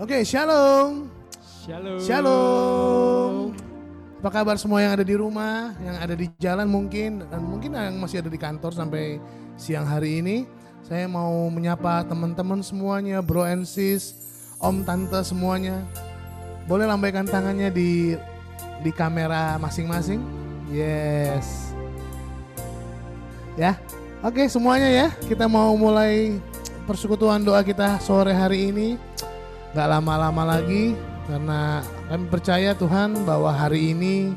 Oke, shalom. Shalom. Shalom. Apa kabar semua yang ada di rumah, yang ada di jalan mungkin, dan mungkin yang masih ada di kantor sampai siang hari ini. Saya mau menyapa teman-teman semuanya, bro and sis, om, tante semuanya. Boleh lambaikan tangannya di di kamera masing-masing. Yes. Ya, oke semuanya ya. Kita mau mulai persekutuan doa kita sore hari ini. Gak lama-lama lagi karena kami percaya Tuhan bahwa hari ini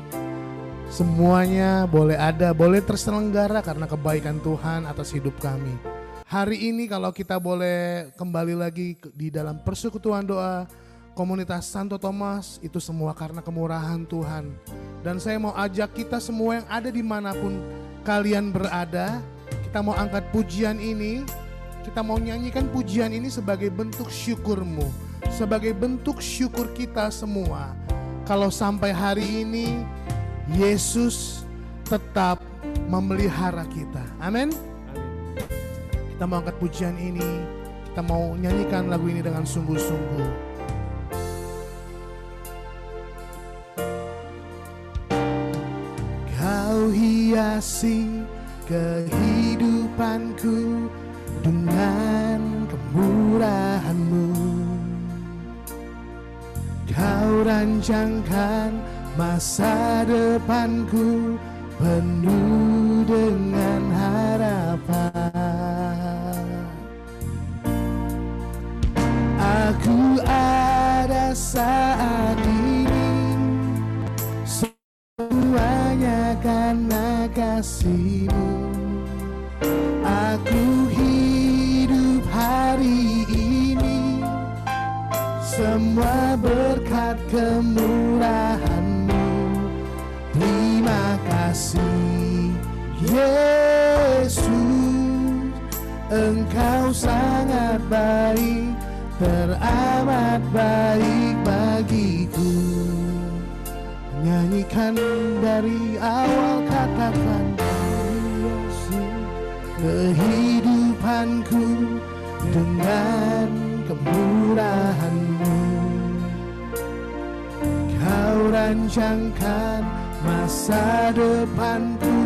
semuanya boleh ada, boleh terselenggara karena kebaikan Tuhan atas hidup kami. Hari ini kalau kita boleh kembali lagi di dalam persekutuan doa komunitas Santo Thomas itu semua karena kemurahan Tuhan. Dan saya mau ajak kita semua yang ada di mana pun kalian berada, kita mau angkat pujian ini, kita mau nyanyikan pujian ini sebagai bentuk syukurmu, sebagai bentuk syukur kita semua. Kalau sampai hari ini Yesus tetap memelihara kita. Amin. Kita mau angkat pujian ini, kita mau nyanyikan lagu ini dengan sungguh-sungguh. Kau hiasi kehidupanku dengan kemurahanmu. Kau rancangkan masa depanku penuh dengan harapan. Aku ada saat ini semuanya karena kasihmu. Aku hidup hari ini semua berkat kemurahanmu. Terima kasih Yesus, Engkau sangat baik, teramat baik bagiku. Nyanyikan dari awal katakan kehidupanku dengan kemurahanmu Kau rancangkan masa depanku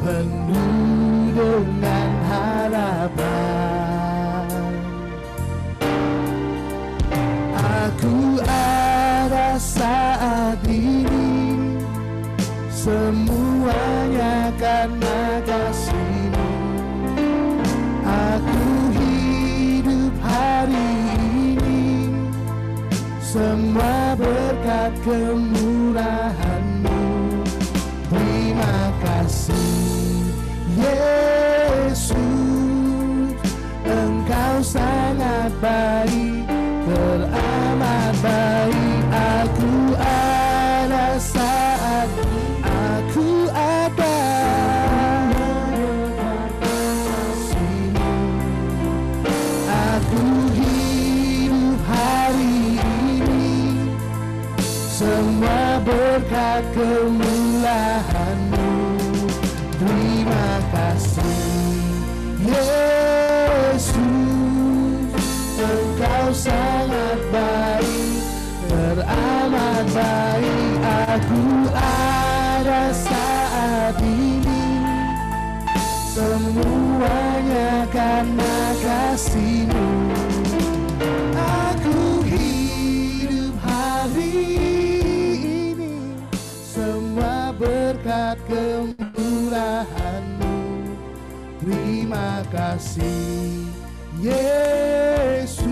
penuh dengan harapan. Aku ada saat ini semuanya karena kasihmu semua berkat kemurahanmu. Terima kasih Yesus. Engkau sangat baik Teramat baik kemurahanmu Terima kasih Yesus. Engkau sangat baik Teramat baik. Aku ada saat ini. Semuanya karena kasihmu berkat kemurahanmu. Terima kasih Yesus.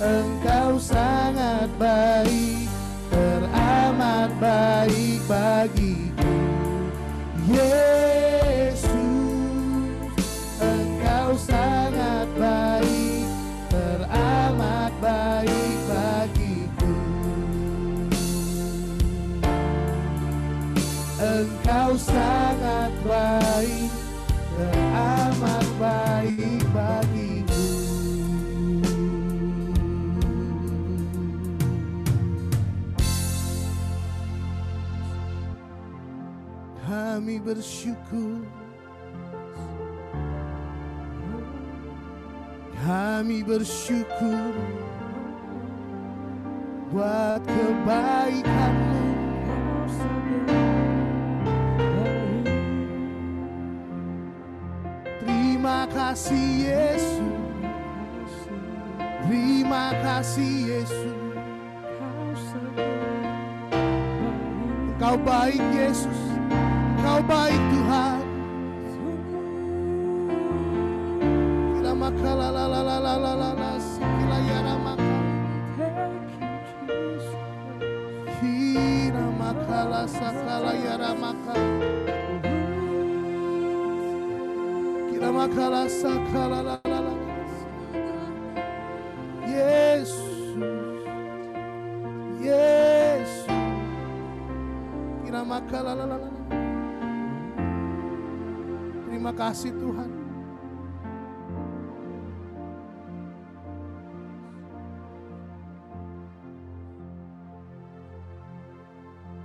Engkau sangat baik Teramat baik bagiku Bersyukur. Kami bersyukur buat kebaikanmu. Terima kasih Yesus. Terima kasih Yesus. Engkau baik Yesus Engkau baik Tuhan Kila makala la la la la la la la Kila yara maka Kila makala sakala yara maka Kila makala sakala la la la Yesus Yesus Kila makala la la kasih Tuhan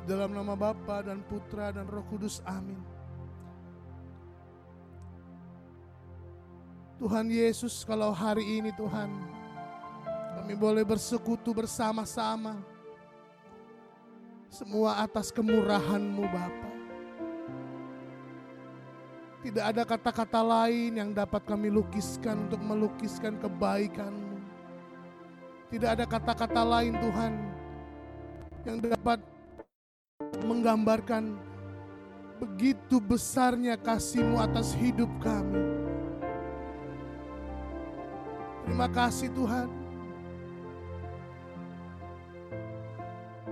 Dalam nama Bapa dan Putra dan Roh Kudus, amin. Tuhan Yesus, kalau hari ini Tuhan, kami boleh bersekutu bersama-sama. Semua atas kemurahan-Mu Bapa. Tidak ada kata-kata lain yang dapat kami lukiskan untuk melukiskan kebaikan-Mu. Tidak ada kata-kata lain Tuhan yang dapat menggambarkan begitu besarnya kasih-Mu atas hidup kami. Terima kasih Tuhan.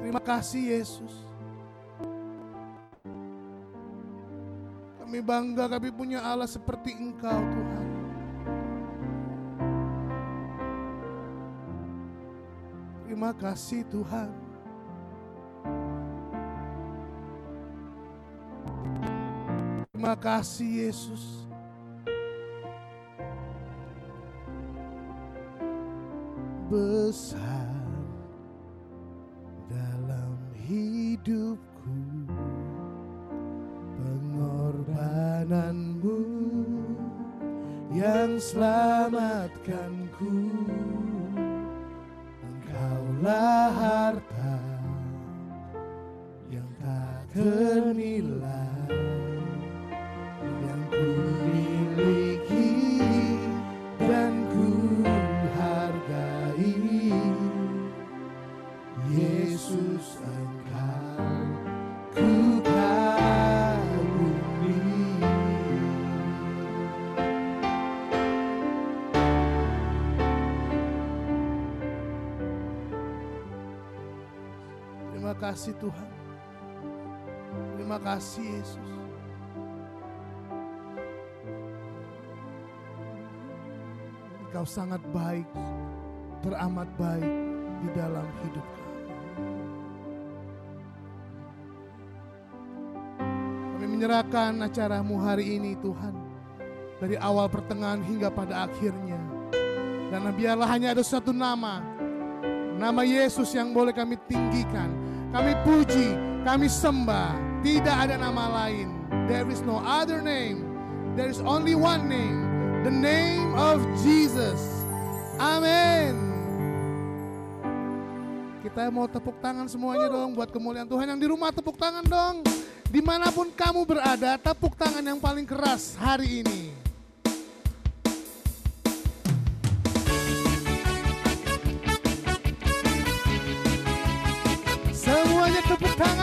Terima kasih Yesus. Kami bangga kami punya Allah seperti Engkau Tuhan. Terima kasih Tuhan. Terima kasih Yesus. Besar kasih Tuhan Terima kasih Yesus Engkau sangat baik, teramat baik di dalam hidup kami. Kami menyerahkan acaramu hari ini Tuhan. Dari awal pertengahan hingga pada akhirnya. Dan biarlah hanya ada satu nama. Nama Yesus yang boleh kami tinggikan. Kami puji, kami sembah. Tidak ada nama lain. There is no other name. There is only one name. The name of Jesus. Amin. Kita mau tepuk tangan semuanya dong buat kemuliaan Tuhan. Yang di rumah tepuk tangan dong. Di mana pun kamu berada, tepuk tangan yang paling keras hari ini. up and pound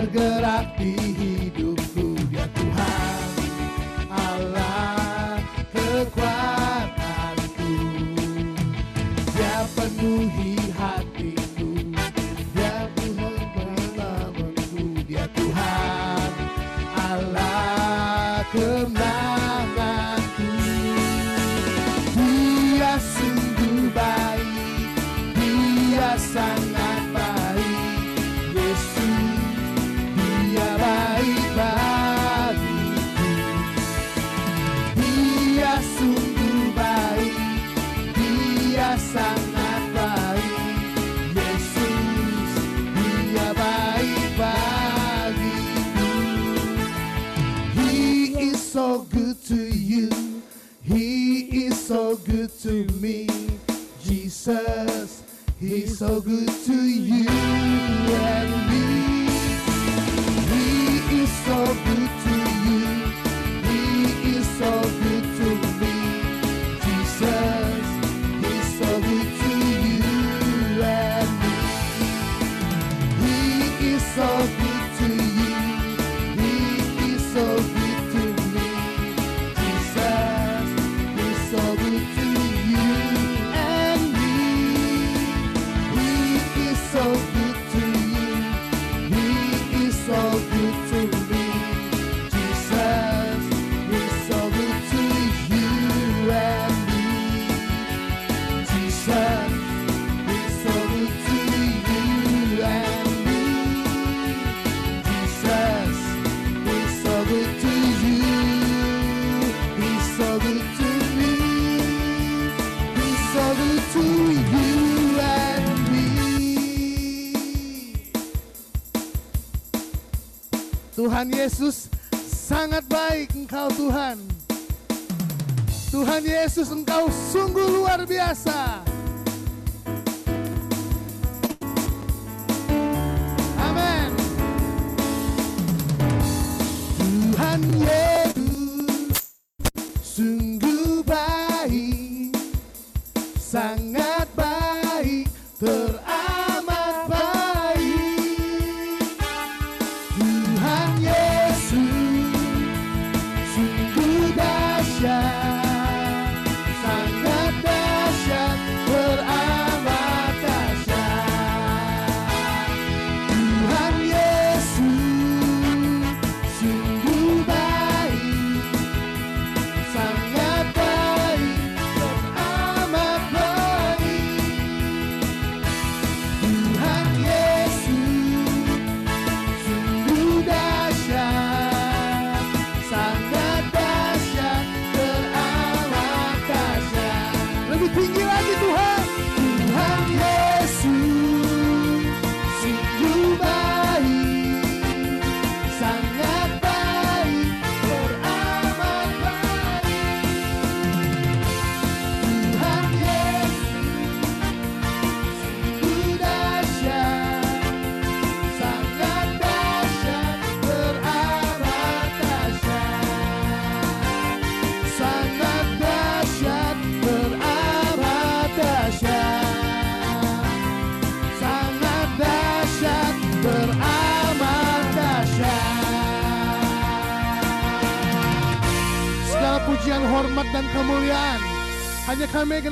bergerak di so good to you. Tuhan Yesus sangat baik Engkau Tuhan. Tuhan Yesus Engkau sungguh luar biasa.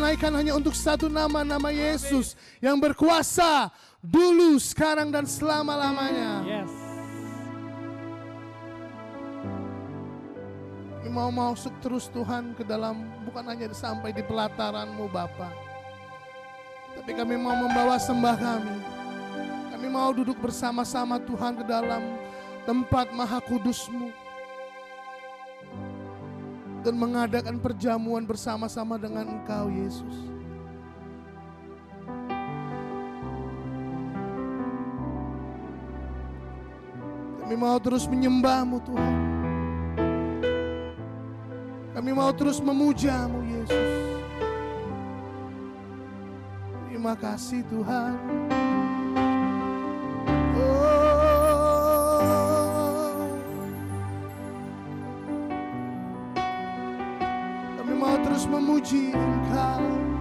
dinaikkan hanya untuk satu nama, nama Yesus yang berkuasa dulu, sekarang, dan selama-lamanya. Yes. Mau masuk terus Tuhan ke dalam, bukan hanya sampai di pelataranmu Bapa, tapi kami mau membawa sembah kami. Kami mau duduk bersama-sama Tuhan ke dalam tempat maha kudusmu. mu dan mengadakan perjamuan bersama-sama dengan Engkau, Yesus. Kami mau terus menyembahmu Tuhan. Kami mau terus memujamu Yesus. Terima kasih, Tuhan. memuji Engkau.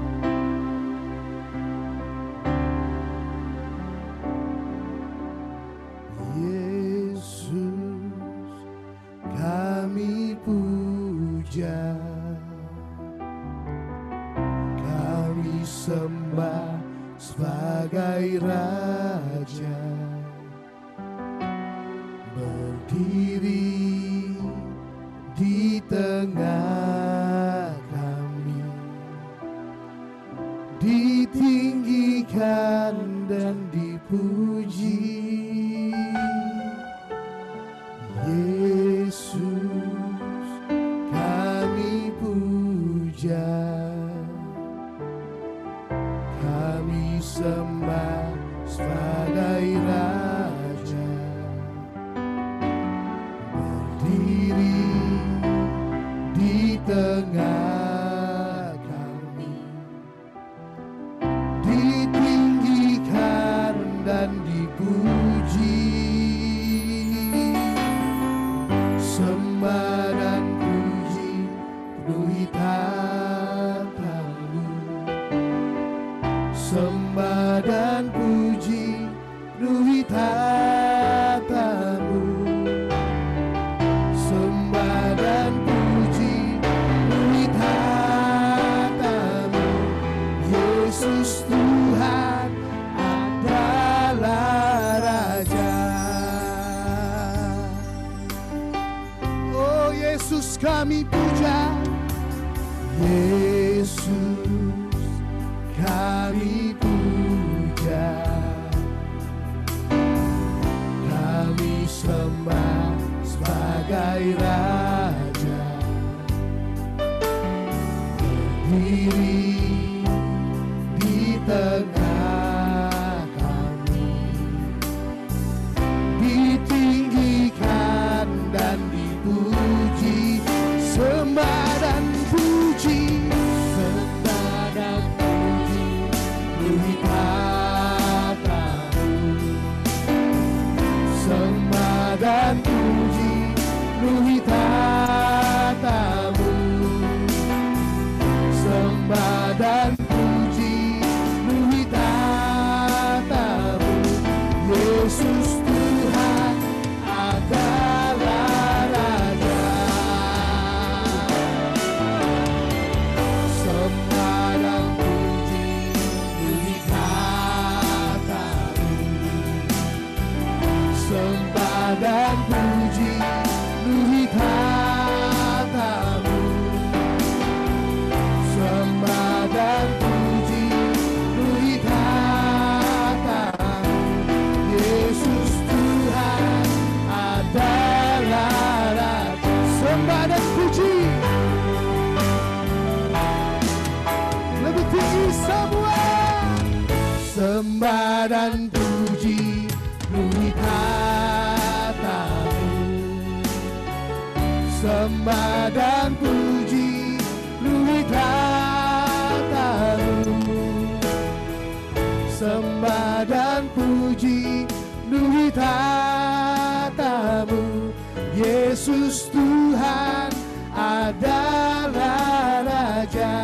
tatamu Yesus Tuhan adalah Raja.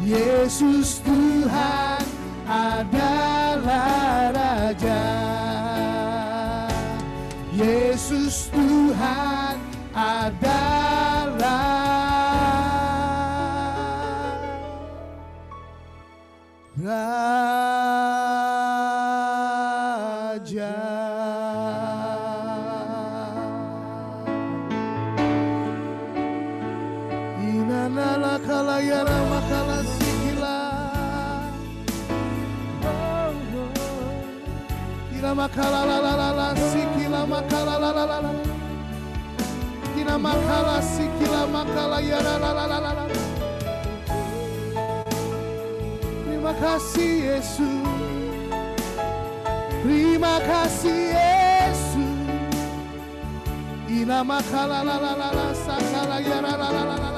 Yesus Tuhan Terima kasih Yesus. Terima kasih Yesus. Ina la la la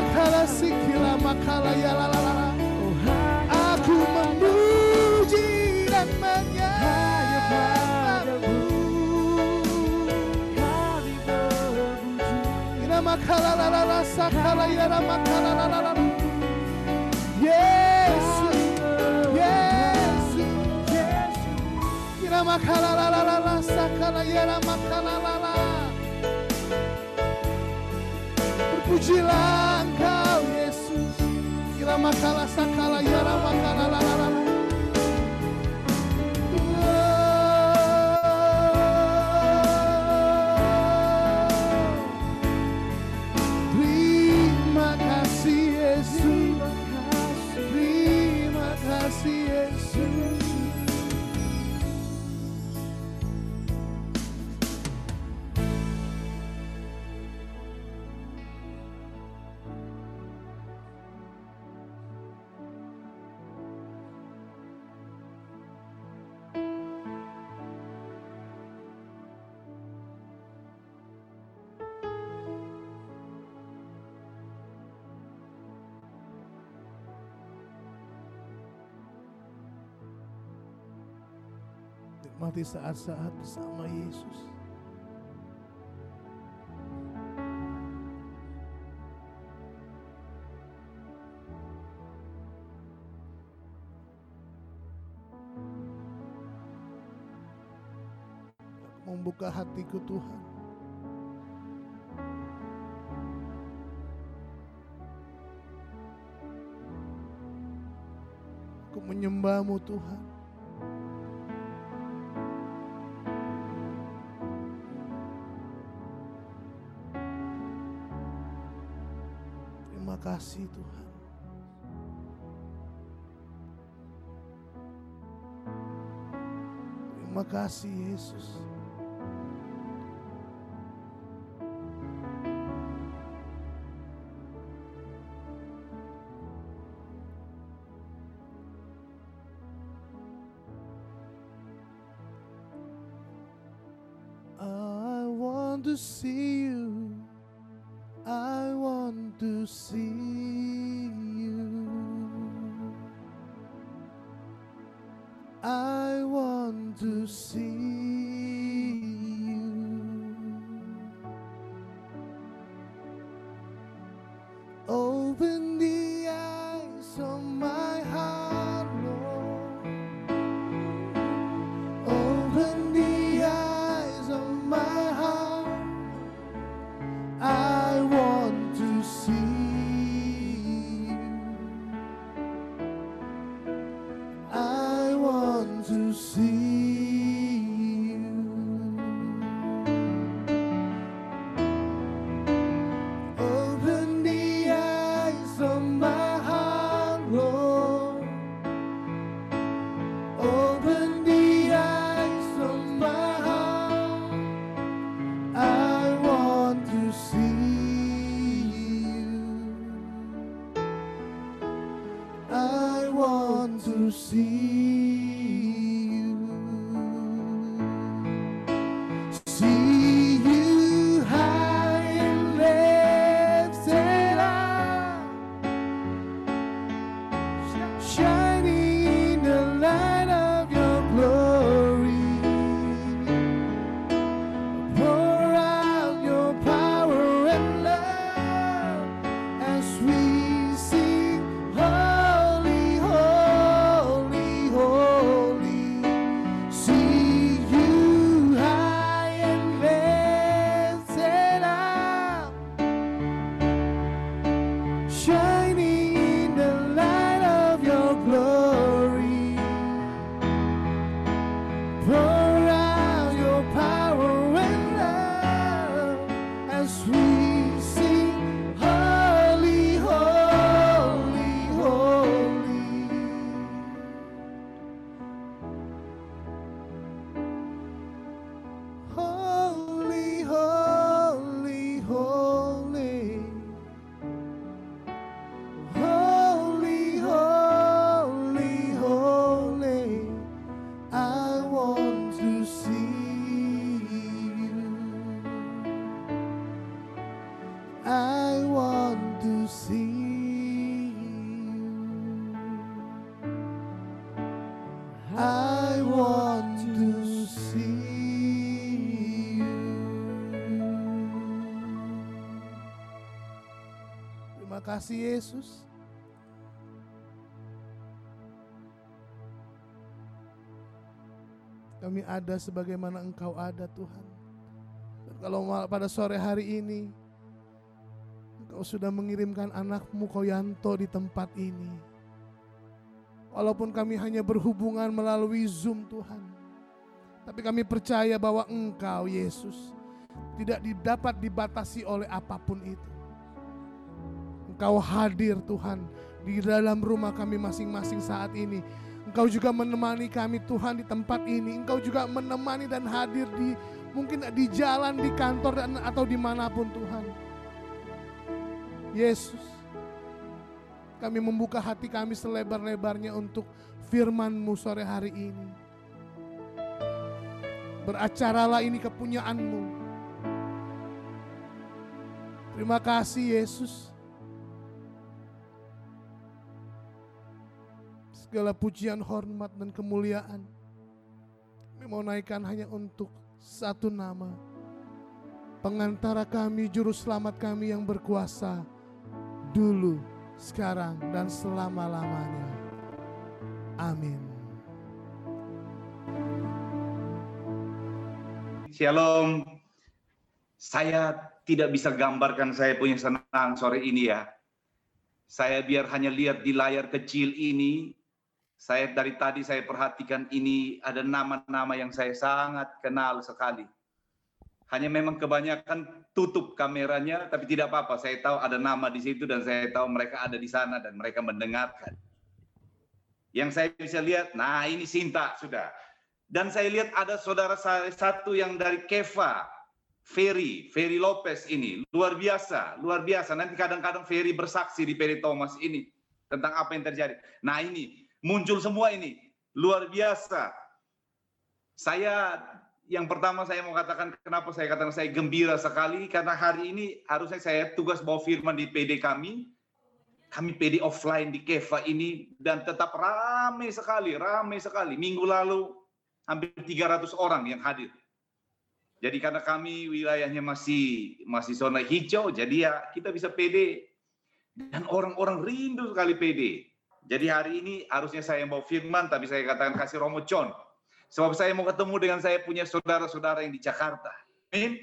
makala sikila makala ya la la la aku memuji dan menyembahmu. Ina makala la la la sakala ya la makala la la la Yesus Yesus Yesus ina makala la la la sakala ya la makala la Terpujilah engkau Yesus. Kira makalah sakala yara makala lalala. melewati saat-saat bersama Yesus. Membuka hatiku Tuhan. Aku menyembahmu Tuhan. kasih Tuhan. Terima kasih Yesus. Kasih Yesus. Kami ada sebagaimana Engkau ada Tuhan. Dan kalau pada sore hari ini Engkau sudah mengirimkan anakmu Koyanto di tempat ini. Walaupun kami hanya berhubungan melalui Zoom Tuhan. Tapi kami percaya bahwa Engkau Yesus tidak dapat dibatasi oleh apa pun itu. Engkau hadir Tuhan di dalam rumah kami masing-masing saat ini Engkau juga menemani kami Tuhan di tempat ini. Engkau juga menemani dan hadir di mungkin di jalan, di kantor dan atau di mana pun Tuhan. Yesus, kami membuka hati kami selebar-lebarnya untuk firman-Mu sore hari ini. Beracaralah ini kepunyaanmu. Terima kasih Yesus. Segala pujian, hormat, dan kemuliaan. Kami mau naikkan hanya untuk satu nama. Pengantara kami, juru selamat kami yang berkuasa. Dulu, sekarang, dan selama-lamanya. Amin. Shalom. Saya tidak bisa gambarkan saya punya senang sore ini ya. Saya biar hanya lihat di layar kecil ini, saya dari tadi saya perhatikan ini ada nama-nama yang saya sangat kenal sekali. Hanya memang kebanyakan tutup kameranya, tapi tidak apa-apa. Saya tahu ada nama di situ dan saya tahu mereka ada di sana dan mereka mendengarkan. Yang saya bisa lihat, nah ini Sinta sudah. Dan saya lihat ada saudara saya satu yang dari Keva, Ferry, Ferry Lopez ini. Luar biasa, luar biasa. Nanti kadang-kadang Ferry bersaksi di Peri Thomas ini tentang apa yang terjadi. Nah ini, muncul semua ini. Luar biasa. Saya yang pertama saya mau katakan kenapa saya katakan saya gembira sekali karena hari ini harusnya saya tugas bawa firman di PD kami. Kami PD offline di Keva ini dan tetap ramai sekali, ramai sekali. Minggu lalu hampir 300 orang yang hadir. Jadi karena kami wilayahnya masih masih zona hijau, jadi ya kita bisa PD. Dan orang-orang rindu sekali PD. Jadi hari ini harusnya saya mau firman, tapi saya katakan kasih Romo John. Sebab saya mau ketemu dengan saya punya saudara-saudara yang di Jakarta. Amin.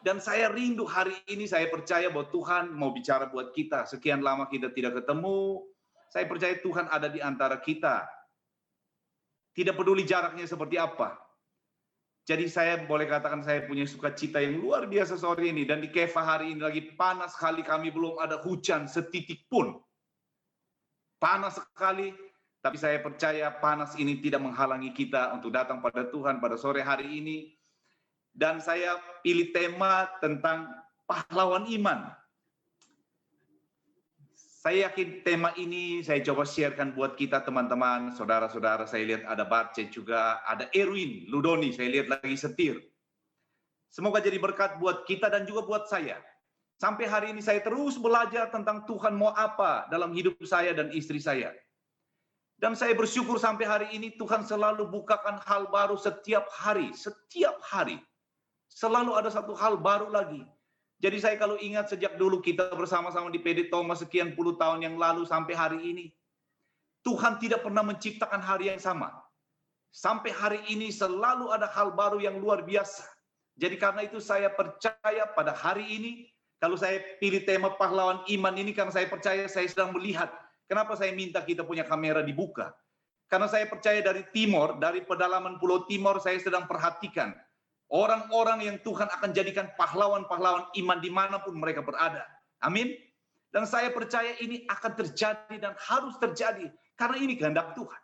Dan saya rindu hari ini, saya percaya bahwa Tuhan mau bicara buat kita. Sekian lama kita tidak ketemu, saya percaya Tuhan ada di antara kita. Tidak peduli jaraknya seperti apa. Jadi saya boleh katakan saya punya sukacita yang luar biasa sore ini. Dan di Keva hari ini lagi panas sekali, kami belum ada hujan setitik pun panas sekali, tapi saya percaya panas ini tidak menghalangi kita untuk datang pada Tuhan pada sore hari ini. Dan saya pilih tema tentang pahlawan iman. Saya yakin tema ini saya coba sharekan buat kita teman-teman, saudara-saudara. Saya lihat ada Barce juga, ada Erwin, Ludoni, saya lihat lagi setir. Semoga jadi berkat buat kita dan juga buat saya. Sampai hari ini saya terus belajar tentang Tuhan mau apa dalam hidup saya dan istri saya. Dan saya bersyukur sampai hari ini Tuhan selalu bukakan hal baru setiap hari, setiap hari. Selalu ada satu hal baru lagi. Jadi saya kalau ingat sejak dulu kita bersama-sama di PD Thomas sekian puluh tahun yang lalu sampai hari ini. Tuhan tidak pernah menciptakan hari yang sama. Sampai hari ini selalu ada hal baru yang luar biasa. Jadi karena itu saya percaya pada hari ini kalau saya pilih tema pahlawan iman ini karena saya percaya saya sedang melihat. Kenapa saya minta kita punya kamera dibuka? Karena saya percaya dari timur, dari pedalaman pulau timur saya sedang perhatikan. Orang-orang yang Tuhan akan jadikan pahlawan-pahlawan iman di mana pun mereka berada. Amin. Dan saya percaya ini akan terjadi dan harus terjadi. Karena ini kehendak Tuhan.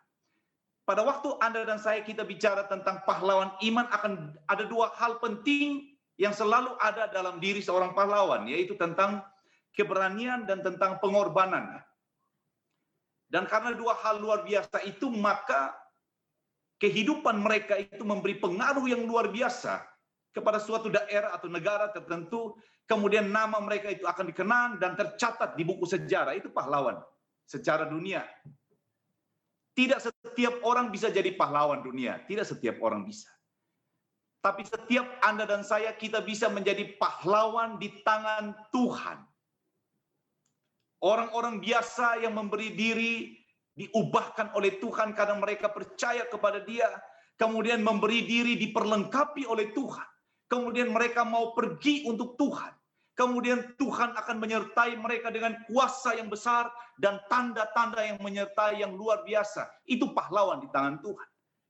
Pada waktu Anda dan saya kita bicara tentang pahlawan iman akan ada dua hal penting yang selalu ada dalam diri seorang pahlawan, yaitu tentang keberanian dan tentang pengorbanan. Dan karena dua hal luar biasa itu, maka kehidupan mereka itu memberi pengaruh yang luar biasa kepada suatu daerah atau negara tertentu. Kemudian nama mereka itu akan dikenang dan tercatat di buku sejarah. Itu pahlawan secara dunia. Tidak setiap orang bisa jadi pahlawan dunia. Tidak setiap orang bisa. Tapi setiap Anda dan saya kita bisa menjadi pahlawan di tangan Tuhan. Orang-orang biasa yang memberi diri diubahkan oleh Tuhan karena mereka percaya kepada Dia, kemudian memberi diri diperlengkapi oleh Tuhan. Kemudian mereka mau pergi untuk Tuhan. Kemudian Tuhan akan menyertai mereka dengan kuasa yang besar dan tanda-tanda yang menyertai yang luar biasa. Itu pahlawan di tangan Tuhan.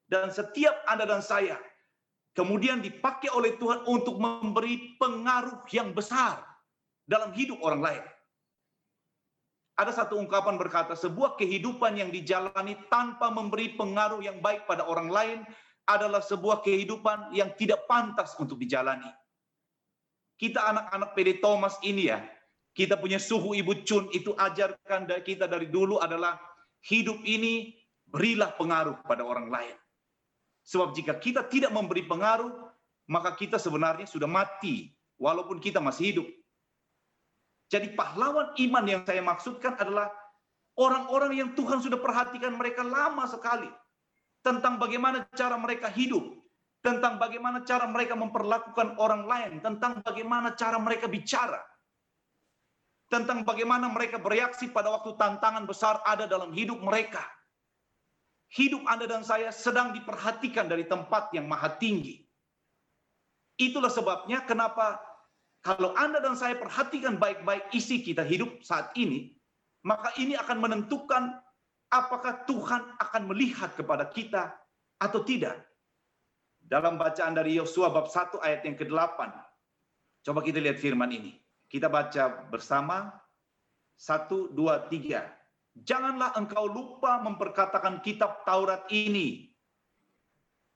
Dan setiap Anda dan saya kemudian dipakai oleh Tuhan untuk memberi pengaruh yang besar dalam hidup orang lain. Ada satu ungkapan berkata, sebuah kehidupan yang dijalani tanpa memberi pengaruh yang baik pada orang lain adalah sebuah kehidupan yang tidak pantas untuk dijalani. Kita anak-anak PD Thomas ini ya, kita punya suhu Ibu Chun itu ajarkan kita dari dulu adalah hidup ini berilah pengaruh pada orang lain. Sebab jika kita tidak memberi pengaruh, maka kita sebenarnya sudah mati walaupun kita masih hidup. Jadi pahlawan iman yang saya maksudkan adalah orang-orang yang Tuhan sudah perhatikan mereka lama sekali. Tentang bagaimana cara mereka hidup. Tentang bagaimana cara mereka memperlakukan orang lain. Tentang bagaimana cara mereka bicara. Tentang bagaimana mereka bereaksi pada waktu tantangan besar ada dalam hidup mereka. Hidup Anda dan saya sedang diperhatikan dari tempat yang maha tinggi. Itulah sebabnya kenapa kalau Anda dan saya perhatikan baik-baik isi kita hidup saat ini, maka ini akan menentukan apakah Tuhan akan melihat kepada kita atau tidak. Dalam bacaan dari Yosua bab 1 ayat yang ke-8. Coba kita lihat firman ini. Kita baca bersama. 1, 2, 3. Janganlah engkau lupa memperkatakan kitab Taurat ini.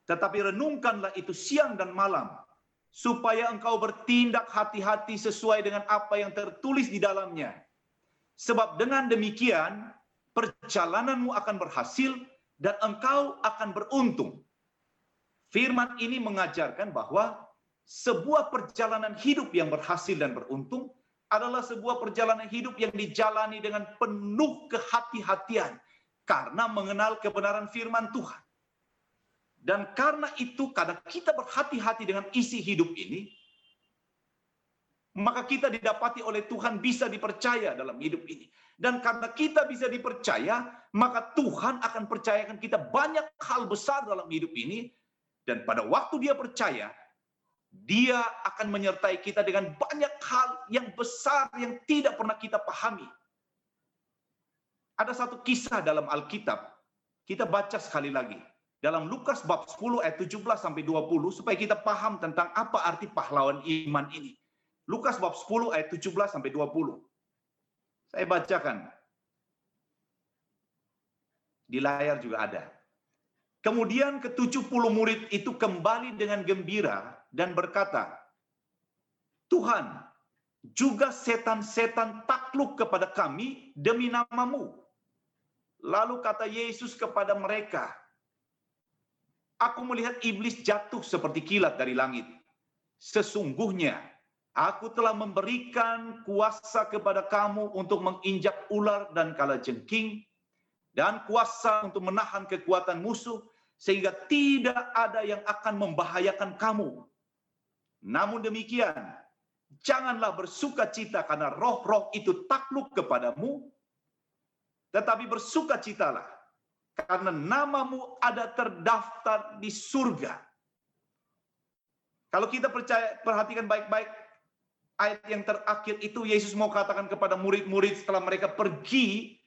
Tetapi renungkanlah itu siang dan malam supaya engkau bertindak hati-hati sesuai dengan apa yang tertulis di dalamnya. Sebab dengan demikian perjalananmu akan berhasil dan engkau akan beruntung. Firman ini mengajarkan bahwa sebuah perjalanan hidup yang berhasil dan beruntung adalah sebuah perjalanan hidup yang dijalani dengan penuh kehati-hatian karena mengenal kebenaran firman Tuhan. Dan karena itu, karena kita berhati-hati dengan isi hidup ini, maka kita didapati oleh Tuhan bisa dipercaya dalam hidup ini. Dan karena kita bisa dipercaya, maka Tuhan akan percayakan kita banyak hal besar dalam hidup ini. Dan pada waktu dia percaya, dia akan menyertai kita dengan banyak hal yang besar yang tidak pernah kita pahami. Ada satu kisah dalam Alkitab, kita baca sekali lagi dalam Lukas bab 10 ayat 17 sampai 20 supaya kita paham tentang apa arti pahlawan iman ini. Lukas bab 10 ayat 17 sampai 20. Saya bacakan. Di layar juga ada. Kemudian ke-70 murid itu kembali dengan gembira dan berkata, Tuhan, juga setan-setan takluk kepada kami demi namamu. Lalu kata Yesus kepada mereka, Aku melihat iblis jatuh seperti kilat dari langit. Sesungguhnya aku telah memberikan kuasa kepada kamu untuk menginjak ular dan kala jengking dan kuasa untuk menahan kekuatan musuh sehingga tidak ada yang akan membahayakan kamu. Namun demikian, janganlah bersuka cita karena roh-roh itu takluk kepadamu, tetapi bersuka citalah karena namamu ada terdaftar di surga. Kalau kita percaya perhatikan baik-baik ayat yang terakhir itu Yesus mau katakan kepada murid-murid setelah mereka pergi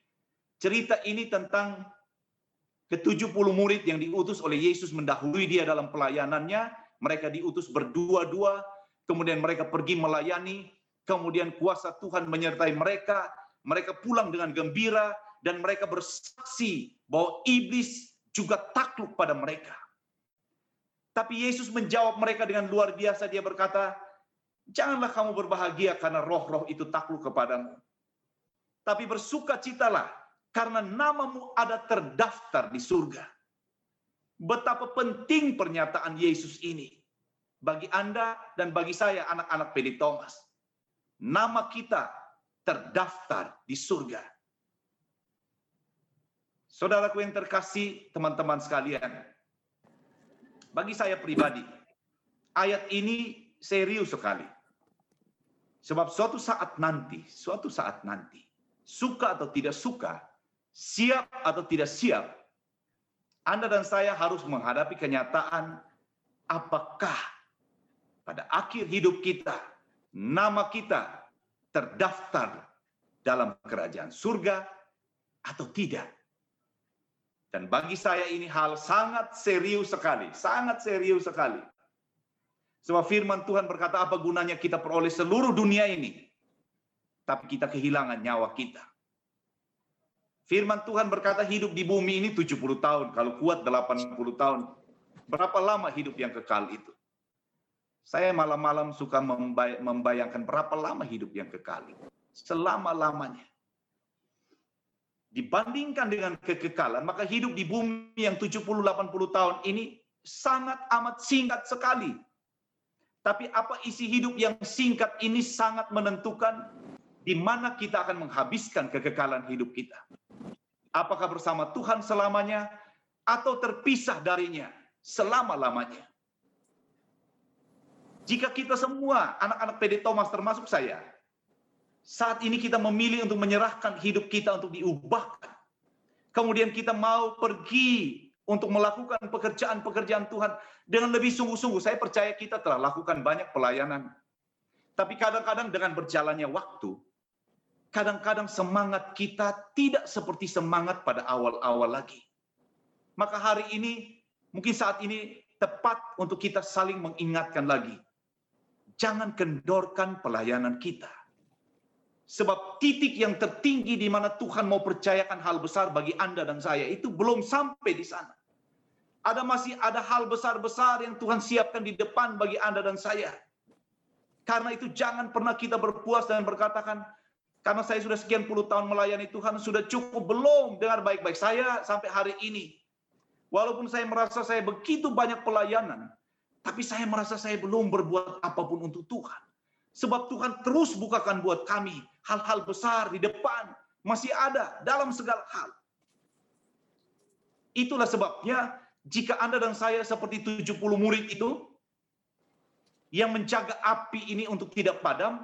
cerita ini tentang ke-70 murid yang diutus oleh Yesus mendahului dia dalam pelayanannya, mereka diutus berdua-dua, kemudian mereka pergi melayani, kemudian kuasa Tuhan menyertai mereka, mereka pulang dengan gembira, dan mereka bersaksi bahwa iblis juga takluk pada mereka. Tapi Yesus menjawab mereka dengan luar biasa. Dia berkata, janganlah kamu berbahagia karena roh-roh itu takluk kepadamu. Tapi bersuka citalah karena namamu ada terdaftar di surga. Betapa penting pernyataan Yesus ini bagi Anda dan bagi saya anak-anak PD Thomas. Nama kita terdaftar di surga. Saudaraku yang terkasih, teman-teman sekalian. Bagi saya pribadi, ayat ini serius sekali. Sebab suatu saat nanti, suatu saat nanti, suka atau tidak suka, siap atau tidak siap, Anda dan saya harus menghadapi kenyataan apakah pada akhir hidup kita nama kita terdaftar dalam kerajaan surga atau tidak. Dan bagi saya ini hal sangat serius sekali, sangat serius sekali. Sebab firman Tuhan berkata apa gunanya kita peroleh seluruh dunia ini, tapi kita kehilangan nyawa kita. Firman Tuhan berkata hidup di bumi ini 70 tahun, kalau kuat 80 tahun. Berapa lama hidup yang kekal itu? Saya malam-malam suka membayangkan berapa lama hidup yang kekal itu. Selama-lamanya. Dibandingkan dengan kekekalan, maka hidup di bumi yang 70-80 tahun ini sangat amat singkat sekali. Tapi apa isi hidup yang singkat ini sangat menentukan di mana kita akan menghabiskan kekekalan hidup kita. Apakah bersama Tuhan selamanya atau terpisah darinya selama-lamanya. Jika kita semua anak-anak PD Thomas termasuk saya, saat ini kita memilih untuk menyerahkan hidup kita untuk diubahkan. Kemudian kita mau pergi untuk melakukan pekerjaan-pekerjaan Tuhan dengan lebih sungguh-sungguh. Saya percaya kita telah lakukan banyak pelayanan. Tapi kadang-kadang dengan berjalannya waktu, kadang-kadang semangat kita tidak seperti semangat pada awal-awal lagi. Maka hari ini, mungkin saat ini tepat untuk kita saling mengingatkan lagi. Jangan kendorkan pelayanan kita. Sebab titik yang tertinggi di mana Tuhan mau percayakan hal besar bagi Anda dan saya itu belum sampai di sana. Ada masih ada hal besar-besar yang Tuhan siapkan di depan bagi Anda dan saya. Karena itu jangan pernah kita berpuas dan berkatakan, karena saya sudah sekian puluh tahun melayani Tuhan, sudah cukup belum dengar baik-baik saya sampai hari ini. Walaupun saya merasa saya begitu banyak pelayanan, tapi saya merasa saya belum berbuat apa pun untuk Tuhan. Sebab Tuhan terus bukakan buat kami hal-hal besar di depan, masih ada dalam segala hal. Itulah sebabnya jika Anda dan saya seperti 70 murid itu, yang menjaga api ini untuk tidak padam,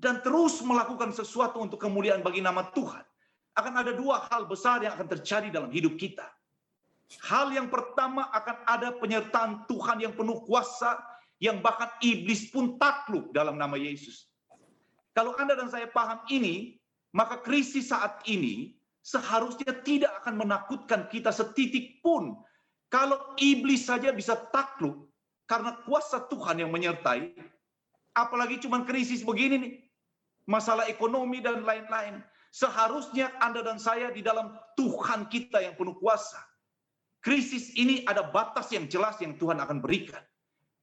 dan terus melakukan sesuatu untuk kemuliaan bagi nama Tuhan, akan ada dua hal besar yang akan terjadi dalam hidup kita. Hal yang pertama akan ada penyertaan Tuhan yang penuh kuasa, yang bahkan iblis pun takluk dalam nama Yesus. Kalau Anda dan saya paham ini, maka krisis saat ini seharusnya tidak akan menakutkan kita setitik pun. Kalau iblis saja bisa takluk karena kuasa Tuhan yang menyertai, apalagi cuma krisis begini nih masalah ekonomi dan lain-lain. Seharusnya Anda dan saya di dalam Tuhan kita yang penuh kuasa. Krisis ini ada batas yang jelas yang Tuhan akan berikan.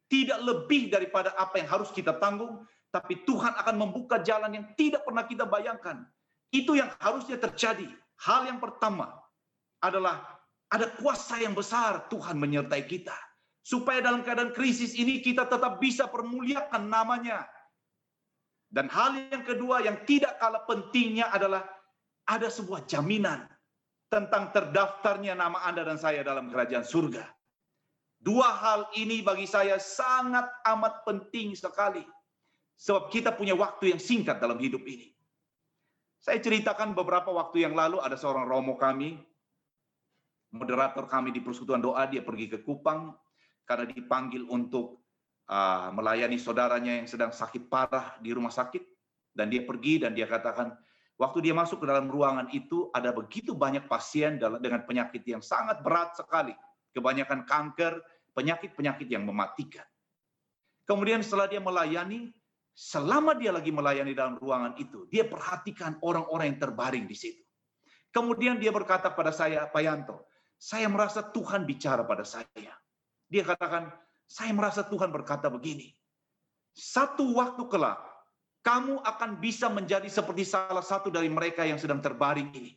Tidak lebih daripada apa yang harus kita tanggung, tapi Tuhan akan membuka jalan yang tidak pernah kita bayangkan. Itu yang harusnya terjadi. Hal yang pertama adalah ada kuasa yang besar Tuhan menyertai kita. Supaya dalam keadaan krisis ini kita tetap bisa permuliakan namanya dan hal yang kedua yang tidak kalah pentingnya adalah ada sebuah jaminan tentang terdaftarnya nama Anda dan saya dalam kerajaan surga. Dua hal ini bagi saya sangat amat penting sekali. Sebab kita punya waktu yang singkat dalam hidup ini. Saya ceritakan beberapa waktu yang lalu ada seorang romo kami, moderator kami di persekutuan doa, dia pergi ke Kupang karena dipanggil untuk uh, melayani saudaranya yang sedang sakit parah di rumah sakit dan dia pergi dan dia katakan waktu dia masuk ke dalam ruangan itu ada begitu banyak pasien dengan penyakit yang sangat berat sekali. Kebanyakan kanker penyakit-penyakit yang mematikan. Kemudian setelah dia melayani selama dia lagi melayani dalam ruangan itu dia perhatikan orang-orang yang terbaring di situ. Kemudian dia berkata pada saya Pak Yanto saya merasa Tuhan bicara pada saya. Dia katakan saya merasa Tuhan berkata begini, satu waktu kelak, kamu akan bisa menjadi seperti salah satu dari mereka yang sedang terbaring ini.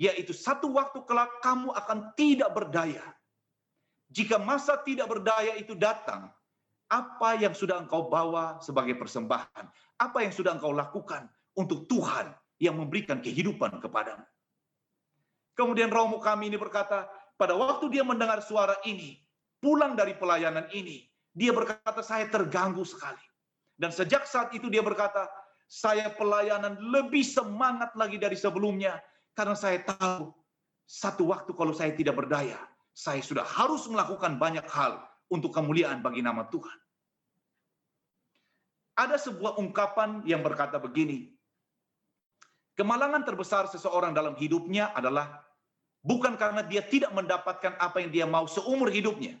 Yaitu satu waktu kelak kamu akan tidak berdaya. Jika masa tidak berdaya itu datang, apa yang sudah engkau bawa sebagai persembahan? Apa yang sudah engkau lakukan untuk Tuhan yang memberikan kehidupan kepadamu? Kemudian romo kami ini berkata, pada waktu dia mendengar suara ini, pulang dari pelayanan ini, dia berkata, saya terganggu sekali. Dan sejak saat itu dia berkata, saya pelayanan lebih semangat lagi dari sebelumnya karena saya tahu satu waktu kalau saya tidak berdaya, saya sudah harus melakukan banyak hal untuk kemuliaan bagi nama Tuhan. Ada sebuah ungkapan yang berkata begini, kemalangan terbesar seseorang dalam hidupnya adalah bukan karena dia tidak mendapatkan apa yang dia mau seumur hidupnya.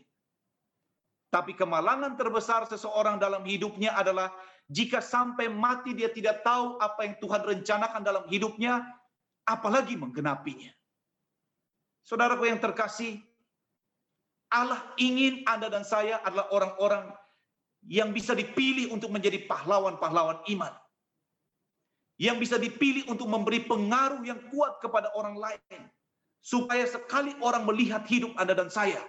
Tapi kemalangan terbesar seseorang dalam hidupnya adalah jika sampai mati dia tidak tahu apa yang Tuhan rencanakan dalam hidupnya, apalagi menggenapinya. Saudaraku yang terkasih, Allah ingin Anda dan saya adalah orang-orang yang bisa dipilih untuk menjadi pahlawan-pahlawan iman. Yang bisa dipilih untuk memberi pengaruh yang kuat kepada orang lain. Supaya sekali orang melihat hidup Anda dan saya,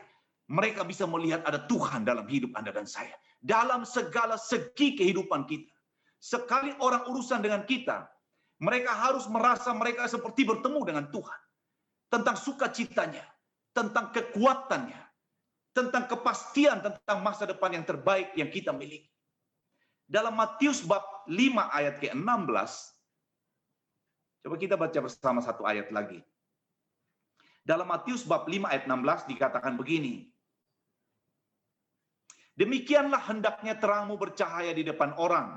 mereka bisa melihat ada Tuhan dalam hidup Anda dan saya. Dalam segala segi kehidupan kita. Sekali orang urusan dengan kita, mereka harus merasa mereka seperti bertemu dengan Tuhan. Tentang sukacitanya, tentang kekuatannya, tentang kepastian tentang masa depan yang terbaik yang kita miliki. Dalam Matius bab 5 ayat ke-16, coba kita baca bersama satu ayat lagi. Dalam Matius bab 5 ayat 16 dikatakan begini. Demikianlah hendaknya terangmu bercahaya di depan orang,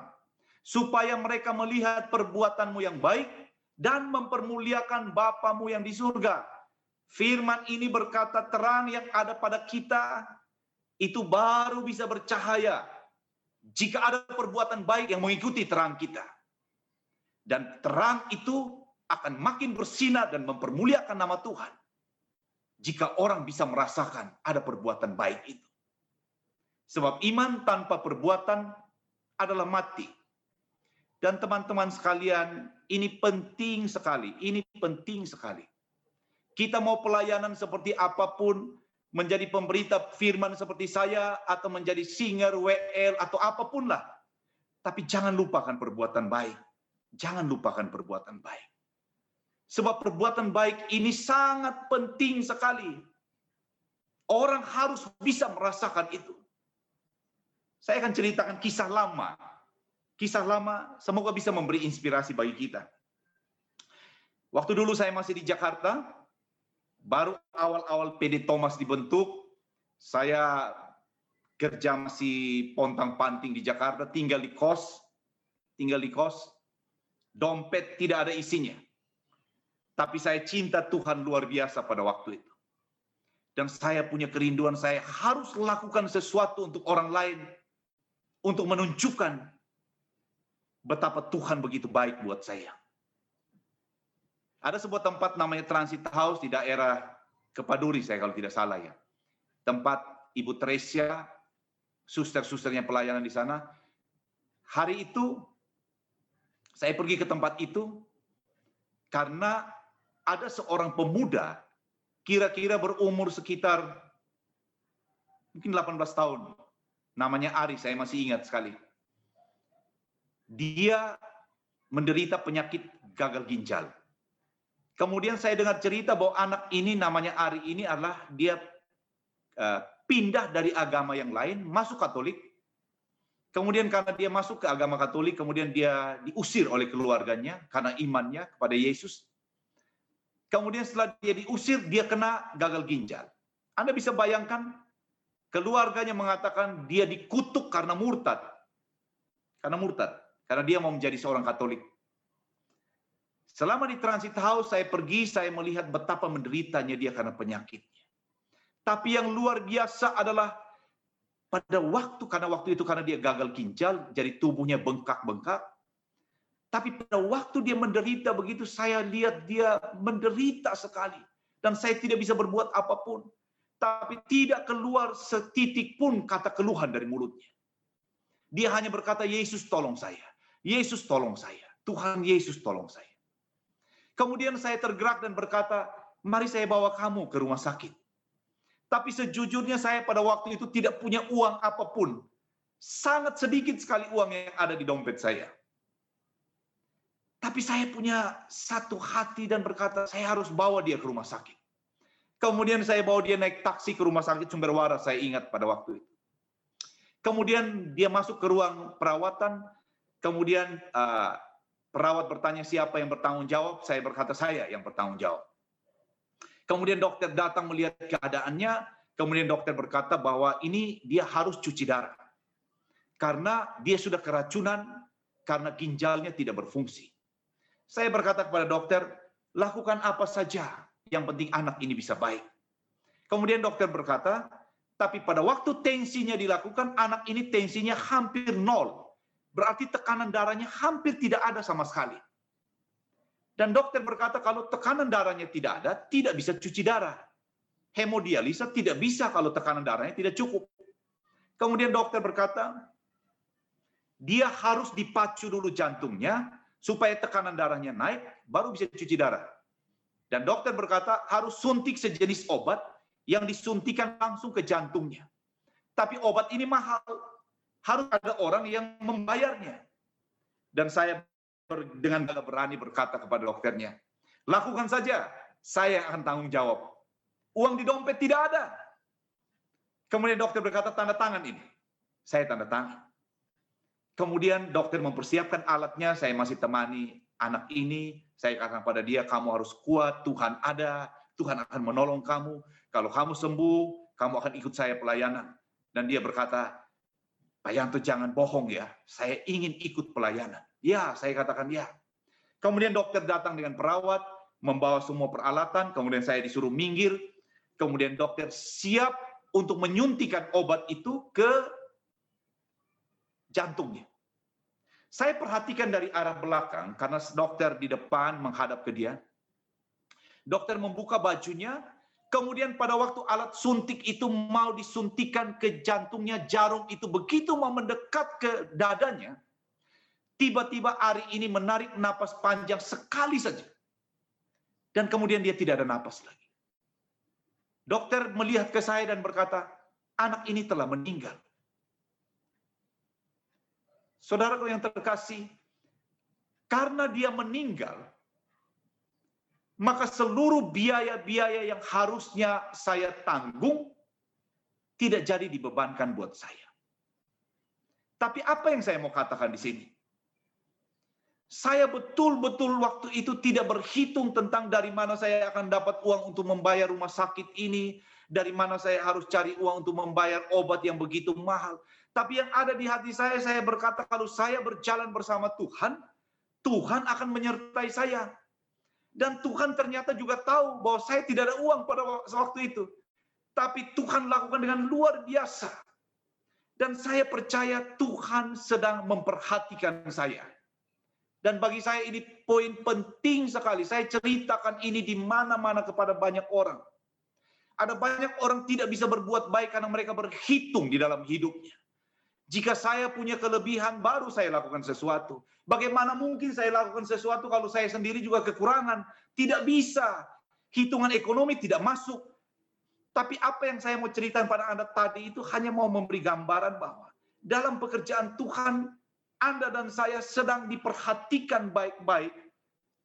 supaya mereka melihat perbuatanmu yang baik dan mempermuliakan Bapamu yang di surga. Firman ini berkata terang yang ada pada kita itu baru bisa bercahaya jika ada perbuatan baik yang mengikuti terang kita. Dan terang itu akan makin bersinar dan mempermuliakan nama Tuhan. Jika orang bisa merasakan ada perbuatan baik itu. Sebab iman tanpa perbuatan adalah mati. Dan teman-teman sekalian, ini penting sekali. Ini penting sekali. Kita mau pelayanan seperti apa pun, menjadi pemberita firman seperti saya, atau menjadi singer, WL, atau apa pun lah. Tapi jangan lupakan perbuatan baik. Jangan lupakan perbuatan baik. Sebab perbuatan baik ini sangat penting sekali. Orang harus bisa merasakan itu. Saya akan ceritakan kisah lama. Kisah lama semoga bisa memberi inspirasi bagi kita. Waktu dulu saya masih di Jakarta, baru awal-awal PD Thomas dibentuk, saya kerja masih pontang-panting di Jakarta, tinggal di kos, tinggal di kos, dompet tidak ada isinya. Tapi saya cinta Tuhan luar biasa pada waktu itu. Dan saya punya kerinduan, saya harus lakukan sesuatu untuk orang lain, untuk menunjukkan betapa Tuhan begitu baik buat saya. Ada sebuah tempat namanya Transit House di daerah Kepaduri saya kalau tidak salah ya. Tempat Ibu Tresia, suster-susternya pelayanan di sana. Hari itu saya pergi ke tempat itu karena ada seorang pemuda kira-kira berumur sekitar mungkin 18 tahun. Namanya Ari, saya masih ingat sekali. Dia menderita penyakit gagal ginjal Kemudian saya dengar cerita bahwa anak ini namanya Ari ini adalah dia uh, pindah dari agama yang lain masuk Katolik. Kemudian karena dia masuk ke agama Katolik, kemudian dia diusir oleh keluarganya karena imannya kepada Yesus. Kemudian setelah dia diusir, dia kena gagal ginjal. Anda bisa bayangkan keluarganya mengatakan dia dikutuk karena murtad. Karena murtad, karena dia mau menjadi seorang Katolik. Selama di transit house saya pergi, saya melihat betapa menderitanya dia karena penyakitnya. Tapi yang luar biasa adalah pada waktu karena waktu itu karena dia gagal ginjal, jadi tubuhnya bengkak-bengkak. Tapi pada waktu dia menderita begitu, saya lihat dia menderita sekali. Dan saya tidak bisa berbuat apa pun. Tapi tidak keluar setitik pun kata keluhan dari mulutnya. Dia hanya berkata, Yesus tolong saya. Yesus tolong saya. Tuhan Yesus tolong saya. Kemudian saya tergerak dan berkata, mari saya bawa kamu ke rumah sakit. Tapi sejujurnya saya pada waktu itu tidak punya uang apa pun. Sangat sedikit sekali uang yang ada di dompet saya. Tapi saya punya satu hati dan berkata, saya harus bawa dia ke rumah sakit. Kemudian saya bawa dia naik taksi ke rumah sakit Sumber Waras, saya ingat pada waktu itu. Kemudian dia masuk ke ruang perawatan, kemudian uh, Perawat bertanya siapa yang bertanggung jawab, saya berkata saya yang bertanggung jawab. Kemudian dokter datang melihat keadaannya, kemudian dokter berkata bahwa ini dia harus cuci darah. Karena dia sudah keracunan, karena ginjalnya tidak berfungsi. Saya berkata kepada dokter, lakukan apa saja, yang penting anak ini bisa baik. Kemudian dokter berkata, tapi pada waktu tensinya dilakukan, anak ini tensinya hampir nol berarti tekanan darahnya hampir tidak ada sama sekali. Dan dokter berkata kalau tekanan darahnya tidak ada, tidak bisa cuci darah. Hemodialisa tidak bisa kalau tekanan darahnya tidak cukup. Kemudian dokter berkata, dia harus dipacu dulu jantungnya supaya tekanan darahnya naik, baru bisa cuci darah. Dan dokter berkata harus suntik sejenis obat yang disuntikan langsung ke jantungnya. Tapi obat ini mahal, harus ada orang yang membayarnya. Dan saya dengan berani berkata kepada dokternya, lakukan saja, saya akan tanggung jawab. Uang di dompet tidak ada. Kemudian dokter berkata, tanda tangan ini. Saya tanda tangan. Kemudian dokter mempersiapkan alatnya, saya masih temani anak ini, saya katakan pada dia, kamu harus kuat, Tuhan ada, Tuhan akan menolong kamu. Kalau kamu sembuh, kamu akan ikut saya pelayanan. Dan dia berkata, Pak Yanto jangan bohong ya, saya ingin ikut pelayanan. Ya, saya katakan ya. Kemudian dokter datang dengan perawat, membawa semua peralatan, kemudian saya disuruh minggir, kemudian dokter siap untuk menyuntikan obat itu ke jantungnya. Saya perhatikan dari arah belakang, karena dokter di depan menghadap ke dia. Dokter membuka bajunya, Kemudian pada waktu alat suntik itu mau disuntikan ke jantungnya, jarum itu begitu mau mendekat ke dadanya, tiba-tiba Ari ini menarik napas panjang sekali saja. Dan kemudian dia tidak ada napas lagi. Dokter melihat ke saya dan berkata, anak ini telah meninggal. Saudaraku yang terkasih, karena dia meninggal, maka seluruh biaya-biaya yang harusnya saya tanggung tidak jadi dibebankan buat saya. Tapi apa yang saya mau katakan di sini? Saya betul-betul waktu itu tidak berhitung tentang dari mana saya akan dapat uang untuk membayar rumah sakit ini, dari mana saya harus cari uang untuk membayar obat yang begitu mahal. Tapi yang ada di hati saya, saya berkata kalau saya berjalan bersama Tuhan, Tuhan akan menyertai saya. Dan Tuhan ternyata juga tahu bahwa saya tidak ada uang pada waktu itu. Tapi Tuhan lakukan dengan luar biasa. Dan saya percaya Tuhan sedang memperhatikan saya. Dan bagi saya ini poin penting sekali. Saya ceritakan ini di mana-mana kepada banyak orang. Ada banyak orang tidak bisa berbuat baik karena mereka berhitung di dalam hidupnya. Jika saya punya kelebihan, baru saya lakukan sesuatu. Bagaimana mungkin saya lakukan sesuatu kalau saya sendiri juga kekurangan? Tidak bisa. Hitungan ekonomi tidak masuk. Tapi apa yang saya mau ceritakan pada Anda tadi itu hanya mau memberi gambaran bahwa dalam pekerjaan Tuhan, Anda dan saya sedang diperhatikan baik-baik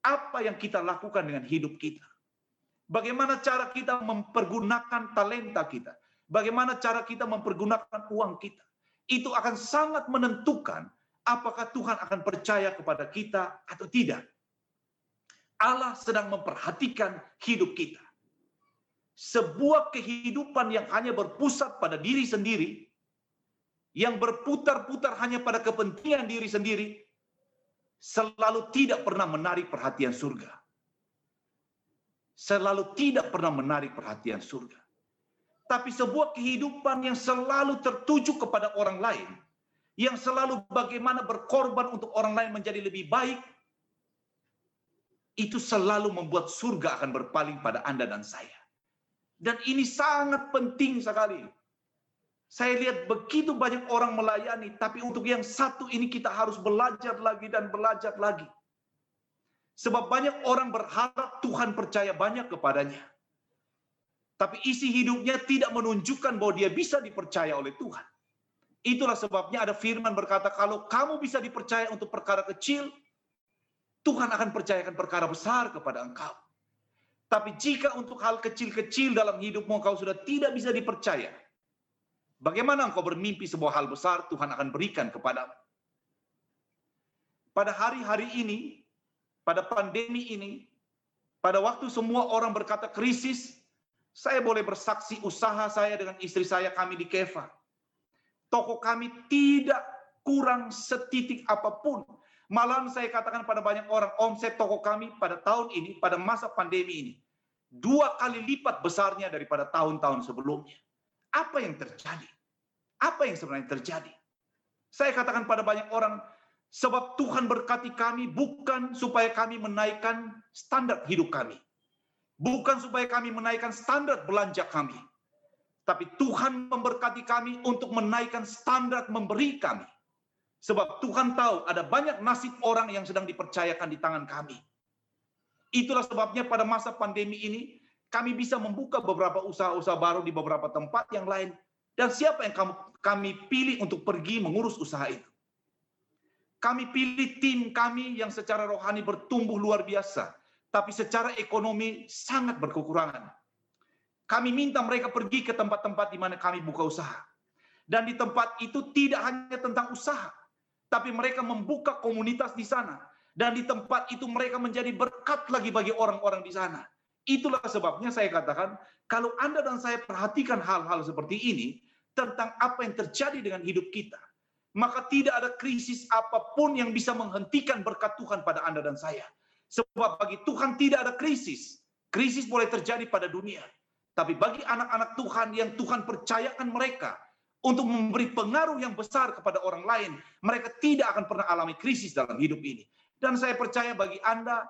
apa yang kita lakukan dengan hidup kita. Bagaimana cara kita mempergunakan talenta kita. Bagaimana cara kita mempergunakan uang kita itu akan sangat menentukan apakah Tuhan akan percaya kepada kita atau tidak. Allah sedang memperhatikan hidup kita. Sebuah kehidupan yang hanya berpusat pada diri sendiri, yang berputar-putar hanya pada kepentingan diri sendiri, selalu tidak pernah menarik perhatian surga. Selalu tidak pernah menarik perhatian surga tapi sebuah kehidupan yang selalu tertuju kepada orang lain, yang selalu bagaimana berkorban untuk orang lain menjadi lebih baik, itu selalu membuat surga akan berpaling pada Anda dan saya. Dan ini sangat penting sekali. Saya lihat begitu banyak orang melayani, tapi untuk yang satu ini kita harus belajar lagi dan belajar lagi. Sebab banyak orang berharap Tuhan percaya banyak kepadanya. Tapi isi hidupnya tidak menunjukkan bahwa dia bisa dipercaya oleh Tuhan. Itulah sebabnya ada firman berkata, kalau kamu bisa dipercaya untuk perkara kecil, Tuhan akan percayakan perkara besar kepada engkau. Tapi jika untuk hal kecil-kecil dalam hidupmu kau sudah tidak bisa dipercaya, bagaimana engkau bermimpi sebuah hal besar Tuhan akan berikan kepadamu? pada hari-hari ini, pada pandemi ini, pada waktu semua orang berkata krisis, saya boleh bersaksi usaha saya dengan istri saya kami di Keva. Toko kami tidak kurang setitik apa pun. Malahan saya katakan pada banyak orang, omset toko kami pada tahun ini, pada masa pandemi ini, dua kali lipat besarnya daripada tahun-tahun sebelumnya. Apa yang terjadi? Apa yang sebenarnya terjadi? Saya katakan pada banyak orang, sebab Tuhan berkati kami bukan supaya kami menaikkan standar hidup kami. Bukan supaya kami menaikkan standar belanja kami. Tapi Tuhan memberkati kami untuk menaikkan standar memberi kami. Sebab Tuhan tahu ada banyak nasib orang yang sedang dipercayakan di tangan kami. Itulah sebabnya pada masa pandemi ini kami bisa membuka beberapa usaha-usaha baru di beberapa tempat yang lain. Dan siapa yang kami pilih untuk pergi mengurus usaha itu? Kami pilih tim kami yang secara rohani bertumbuh luar biasa, tapi secara ekonomi sangat berkekurangan. Kami minta mereka pergi ke tempat-tempat di mana kami buka usaha. Dan di tempat itu tidak hanya tentang usaha, tapi mereka membuka komunitas di sana. Dan di tempat itu mereka menjadi berkat lagi bagi orang-orang di sana. Itulah sebabnya saya katakan, kalau Anda dan saya perhatikan hal-hal seperti ini, tentang apa yang terjadi dengan hidup kita, maka tidak ada krisis apa pun yang bisa menghentikan berkat Tuhan pada Anda dan saya. Sebab bagi Tuhan tidak ada krisis. Krisis boleh terjadi pada dunia. Tapi bagi anak-anak Tuhan yang Tuhan percayakan mereka untuk memberi pengaruh yang besar kepada orang lain, mereka tidak akan pernah alami krisis dalam hidup ini. Dan saya percaya bagi Anda,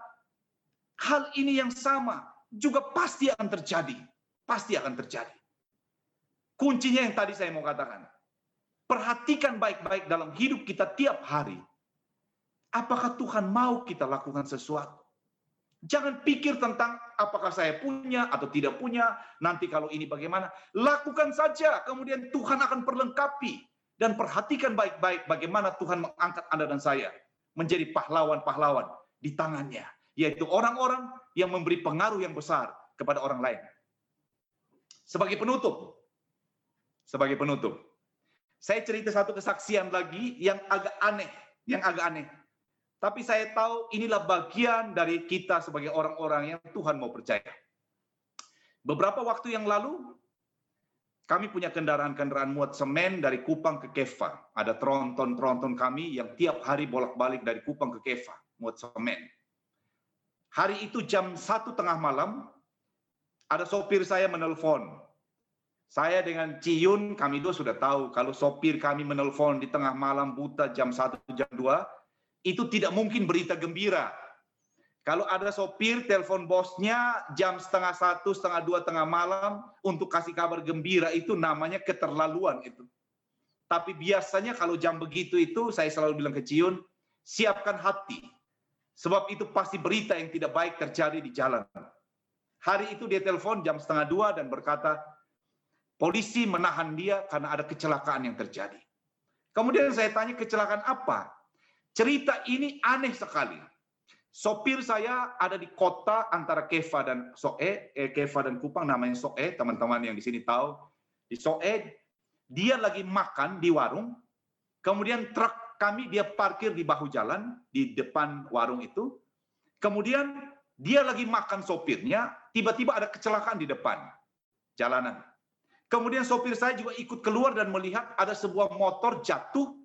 hal ini yang sama juga pasti akan terjadi. Pasti akan terjadi. Kuncinya yang tadi saya mau katakan. Perhatikan baik-baik dalam hidup kita tiap hari. Apakah Tuhan mau kita lakukan sesuatu? Jangan pikir tentang apakah saya punya atau tidak punya, nanti kalau ini bagaimana. Lakukan saja, kemudian Tuhan akan perlengkapi. Dan perhatikan baik-baik bagaimana Tuhan mengangkat Anda dan saya menjadi pahlawan-pahlawan di tangannya. Yaitu orang-orang yang memberi pengaruh yang besar kepada orang lain. Sebagai penutup, sebagai penutup, saya cerita satu kesaksian lagi yang agak aneh, yang agak aneh. Tapi saya tahu inilah bagian dari kita sebagai orang-orang yang Tuhan mau percaya. Beberapa waktu yang lalu, kami punya kendaraan-kendaraan muat semen dari Kupang ke Keva. Ada tronton-tronton kami yang tiap hari bolak-balik dari Kupang ke Keva, muat semen. Hari itu jam satu tengah malam, ada sopir saya menelpon. Saya dengan Ciyun, kami dua sudah tahu kalau sopir kami menelpon di tengah malam buta jam satu jam dua itu tidak mungkin berita gembira. Kalau ada sopir telepon bosnya jam setengah satu, setengah dua tengah malam untuk kasih kabar gembira itu namanya keterlaluan itu. Tapi biasanya kalau jam begitu itu saya selalu bilang ke Ciun, siapkan hati. Sebab itu pasti berita yang tidak baik terjadi di jalan. Hari itu dia telepon jam setengah dua dan berkata, polisi menahan dia karena ada kecelakaan yang terjadi. Kemudian saya tanya kecelakaan apa? Cerita ini aneh sekali. Sopir saya ada di kota antara Keva dan Soe, eh, Keva dan Kupang namanya Soe, teman-teman yang di sini tahu. Di Soe, dia lagi makan di warung, kemudian truk kami dia parkir di bahu jalan di depan warung itu. Kemudian dia lagi makan sopirnya, tiba-tiba ada kecelakaan di depan jalanan. Kemudian sopir saya juga ikut keluar dan melihat ada sebuah motor jatuh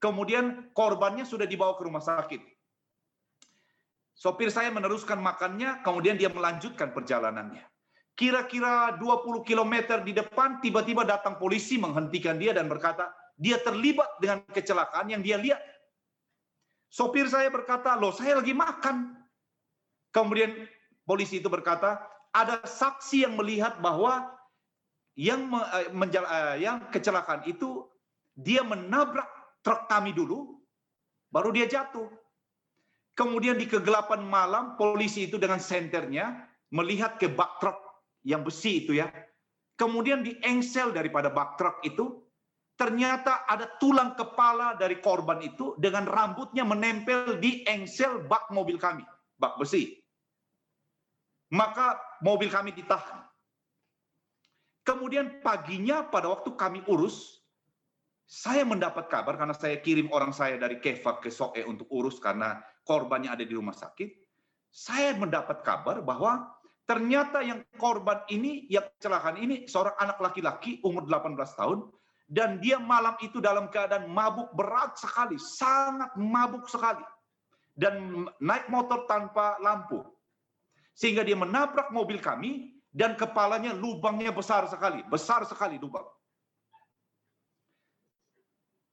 Kemudian korbannya sudah dibawa ke rumah sakit. Sopir saya meneruskan makannya, kemudian dia melanjutkan perjalanannya. Kira-kira 20 km di depan, tiba-tiba datang polisi menghentikan dia dan berkata, dia terlibat dengan kecelakaan yang dia lihat. Sopir saya berkata, loh saya lagi makan. Kemudian polisi itu berkata, ada saksi yang melihat bahwa yang eh, eh, yang kecelakaan itu dia menabrak truk kami dulu, baru dia jatuh. Kemudian di kegelapan malam, polisi itu dengan senternya melihat ke bak truk yang besi itu ya. Kemudian di engsel daripada bak truk itu, ternyata ada tulang kepala dari korban itu dengan rambutnya menempel di engsel bak mobil kami, bak besi. Maka mobil kami ditahan. Kemudian paginya pada waktu kami urus, Saya mendapat kabar karena saya kirim orang saya dari Kefa ke Soe untuk urus karena korbannya ada di rumah sakit. Saya mendapat kabar bahwa ternyata yang korban ini, yang kecelakaan ini seorang anak laki-laki umur 18 tahun dan dia malam itu dalam keadaan mabuk berat sekali, sangat mabuk sekali. Dan naik motor tanpa lampu. Sehingga dia menabrak mobil kami dan kepalanya lubangnya besar sekali, besar sekali lubang.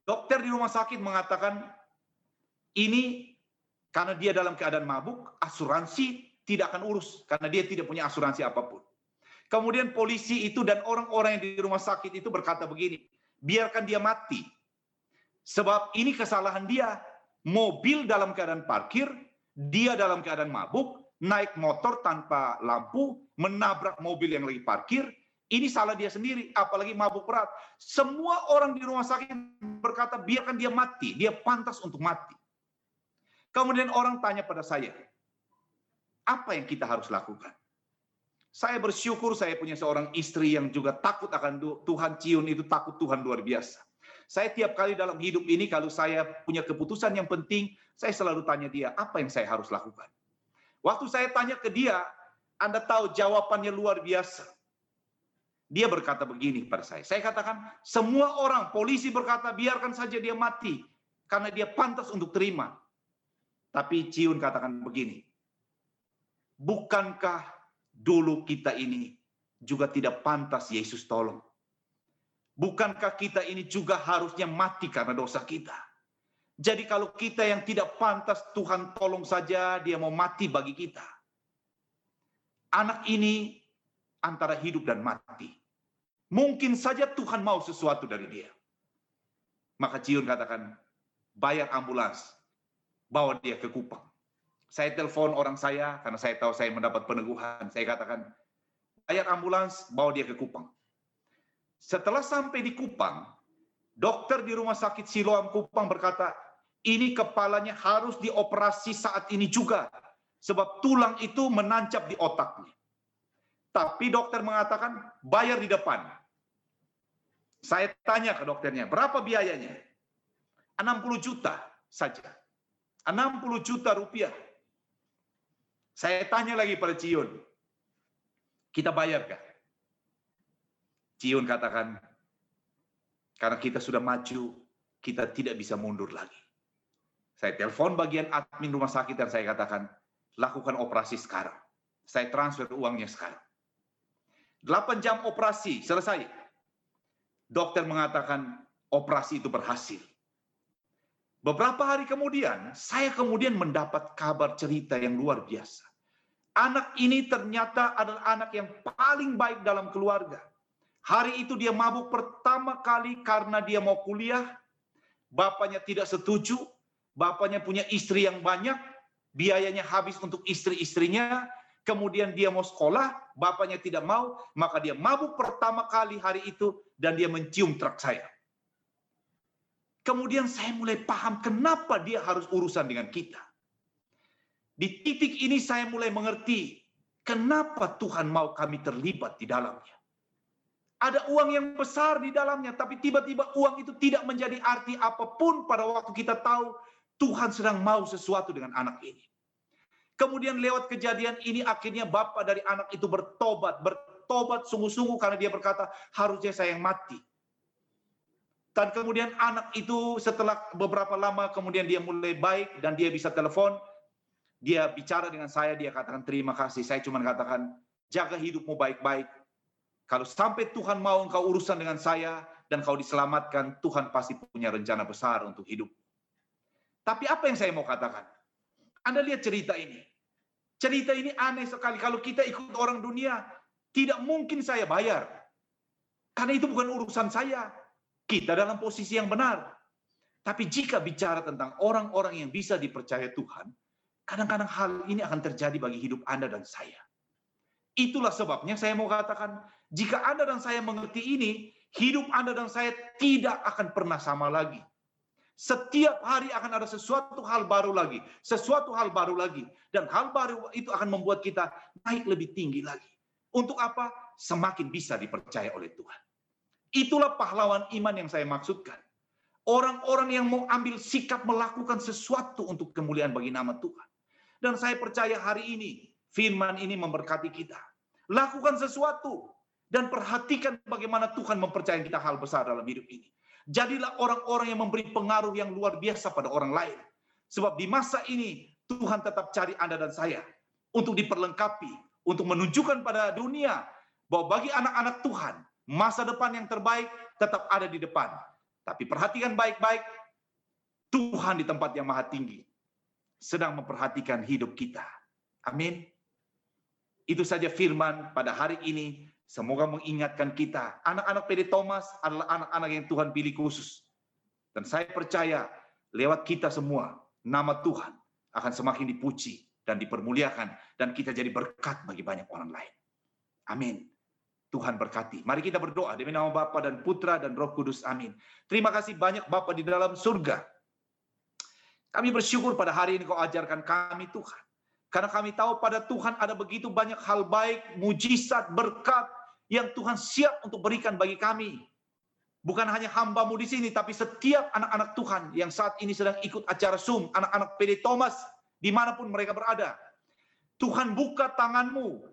Dokter di rumah sakit mengatakan ini karena dia dalam keadaan mabuk, asuransi tidak akan urus karena dia tidak punya asuransi apa pun. Kemudian polisi itu dan orang-orang yang di rumah sakit itu berkata begini, biarkan dia mati. Sebab ini kesalahan dia. Mobil dalam keadaan parkir, dia dalam keadaan mabuk, naik motor tanpa lampu, menabrak mobil yang lagi parkir, ini salah dia sendiri, apalagi mabuk berat. Semua orang di rumah sakit berkata, biarkan dia mati, dia pantas untuk mati. Kemudian orang tanya pada saya, apa yang kita harus lakukan? Saya bersyukur saya punya seorang istri yang juga takut akan Tuhan Ciun itu takut Tuhan luar biasa. Saya tiap kali dalam hidup ini kalau saya punya keputusan yang penting, saya selalu tanya dia, apa yang saya harus lakukan? Waktu saya tanya ke dia, Anda tahu jawabannya luar biasa. Dia berkata begini pada saya. Saya katakan, semua orang, polisi berkata, biarkan saja dia mati. Karena dia pantas untuk terima. Tapi Ciun katakan begini. Bukankah dulu kita ini juga tidak pantas Yesus tolong? Bukankah kita ini juga harusnya mati karena dosa kita? Jadi kalau kita yang tidak pantas Tuhan tolong saja, dia mau mati bagi kita. Anak ini antara hidup dan mati. Mungkin saja Tuhan mau sesuatu dari dia. Maka Cion katakan, bayar ambulans, bawa dia ke Kupang. Saya telepon orang saya, karena saya tahu saya mendapat peneguhan. Saya katakan, bayar ambulans, bawa dia ke Kupang. Setelah sampai di Kupang, dokter di rumah sakit Siloam Kupang berkata, ini kepalanya harus dioperasi saat ini juga. Sebab tulang itu menancap di otaknya. Tapi dokter mengatakan bayar di depan. Saya tanya ke dokternya, berapa biayanya? 60 juta saja. 60 juta rupiah. Saya tanya lagi pada Cion, kita bayarkah? Cion katakan, karena kita sudah maju, kita tidak bisa mundur lagi. Saya telepon bagian admin rumah sakit dan saya katakan, lakukan operasi sekarang. Saya transfer uangnya sekarang. 8 jam operasi selesai. Dokter mengatakan operasi itu berhasil. Beberapa hari kemudian, saya kemudian mendapat kabar cerita yang luar biasa. Anak ini ternyata adalah anak yang paling baik dalam keluarga. Hari itu dia mabuk pertama kali karena dia mau kuliah. Bapaknya tidak setuju. Bapaknya punya istri yang banyak. Biayanya habis untuk istri-istrinya kemudian dia mau sekolah, bapaknya tidak mau, maka dia mabuk pertama kali hari itu dan dia mencium truk saya. Kemudian saya mulai paham kenapa dia harus urusan dengan kita. Di titik ini saya mulai mengerti kenapa Tuhan mau kami terlibat di dalamnya. Ada uang yang besar di dalamnya, tapi tiba-tiba uang itu tidak menjadi arti apa pun pada waktu kita tahu Tuhan sedang mau sesuatu dengan anak ini. Kemudian lewat kejadian ini akhirnya bapak dari anak itu bertobat, bertobat sungguh-sungguh karena dia berkata harusnya saya yang mati. Dan kemudian anak itu setelah beberapa lama kemudian dia mulai baik dan dia bisa telepon, dia bicara dengan saya, dia katakan terima kasih. Saya cuma katakan jaga hidupmu baik-baik. Kalau sampai Tuhan mau engkau urusan dengan saya dan kau diselamatkan, Tuhan pasti punya rencana besar untuk hidup. Tapi apa yang saya mau katakan? Anda lihat cerita ini. Cerita ini aneh sekali. Kalau kita ikut orang dunia, tidak mungkin saya bayar. Karena itu bukan urusan saya. Kita dalam posisi yang benar. Tapi jika bicara tentang orang-orang yang bisa dipercaya Tuhan, kadang-kadang hal ini akan terjadi bagi hidup Anda dan saya. Itulah sebabnya saya mau katakan, jika Anda dan saya mengerti ini, hidup Anda dan saya tidak akan pernah sama lagi. Setiap hari akan ada sesuatu hal baru lagi, sesuatu hal baru lagi, dan hal baru itu akan membuat kita naik lebih tinggi lagi. Untuk apa? Semakin bisa dipercaya oleh Tuhan. Itulah pahlawan iman yang saya maksudkan. Orang-orang yang mau ambil sikap melakukan sesuatu untuk kemuliaan bagi nama Tuhan. Dan saya percaya hari ini firman ini memberkati kita. Lakukan sesuatu dan perhatikan bagaimana Tuhan mempercayai kita hal besar dalam hidup ini. Jadilah orang-orang yang memberi pengaruh yang luar biasa pada orang lain. Sebab di masa ini Tuhan tetap cari Anda dan saya untuk diperlengkapi, untuk menunjukkan pada dunia bahwa bagi anak-anak Tuhan, masa depan yang terbaik tetap ada di depan. Tapi perhatikan baik-baik, Tuhan di tempat yang maha tinggi sedang memperhatikan hidup kita. Amin. Itu saja firman pada hari ini. Semoga mengingatkan kita, anak-anak PD Thomas adalah anak-anak yang Tuhan pilih khusus. Dan saya percaya lewat kita semua, nama Tuhan akan semakin dipuji dan dipermuliakan. Dan kita jadi berkat bagi banyak orang lain. Amin. Tuhan berkati. Mari kita berdoa demi nama Bapa dan Putra dan Roh Kudus. Amin. Terima kasih banyak Bapa di dalam surga. Kami bersyukur pada hari ini kau ajarkan kami Tuhan. Karena kami tahu pada Tuhan ada begitu banyak hal baik, mujizat, berkat yang Tuhan siap untuk berikan bagi kami. Bukan hanya hambamu di sini, tapi setiap anak-anak Tuhan yang saat ini sedang ikut acara Zoom, anak-anak PD Thomas, di mana pun mereka berada. Tuhan buka tanganmu,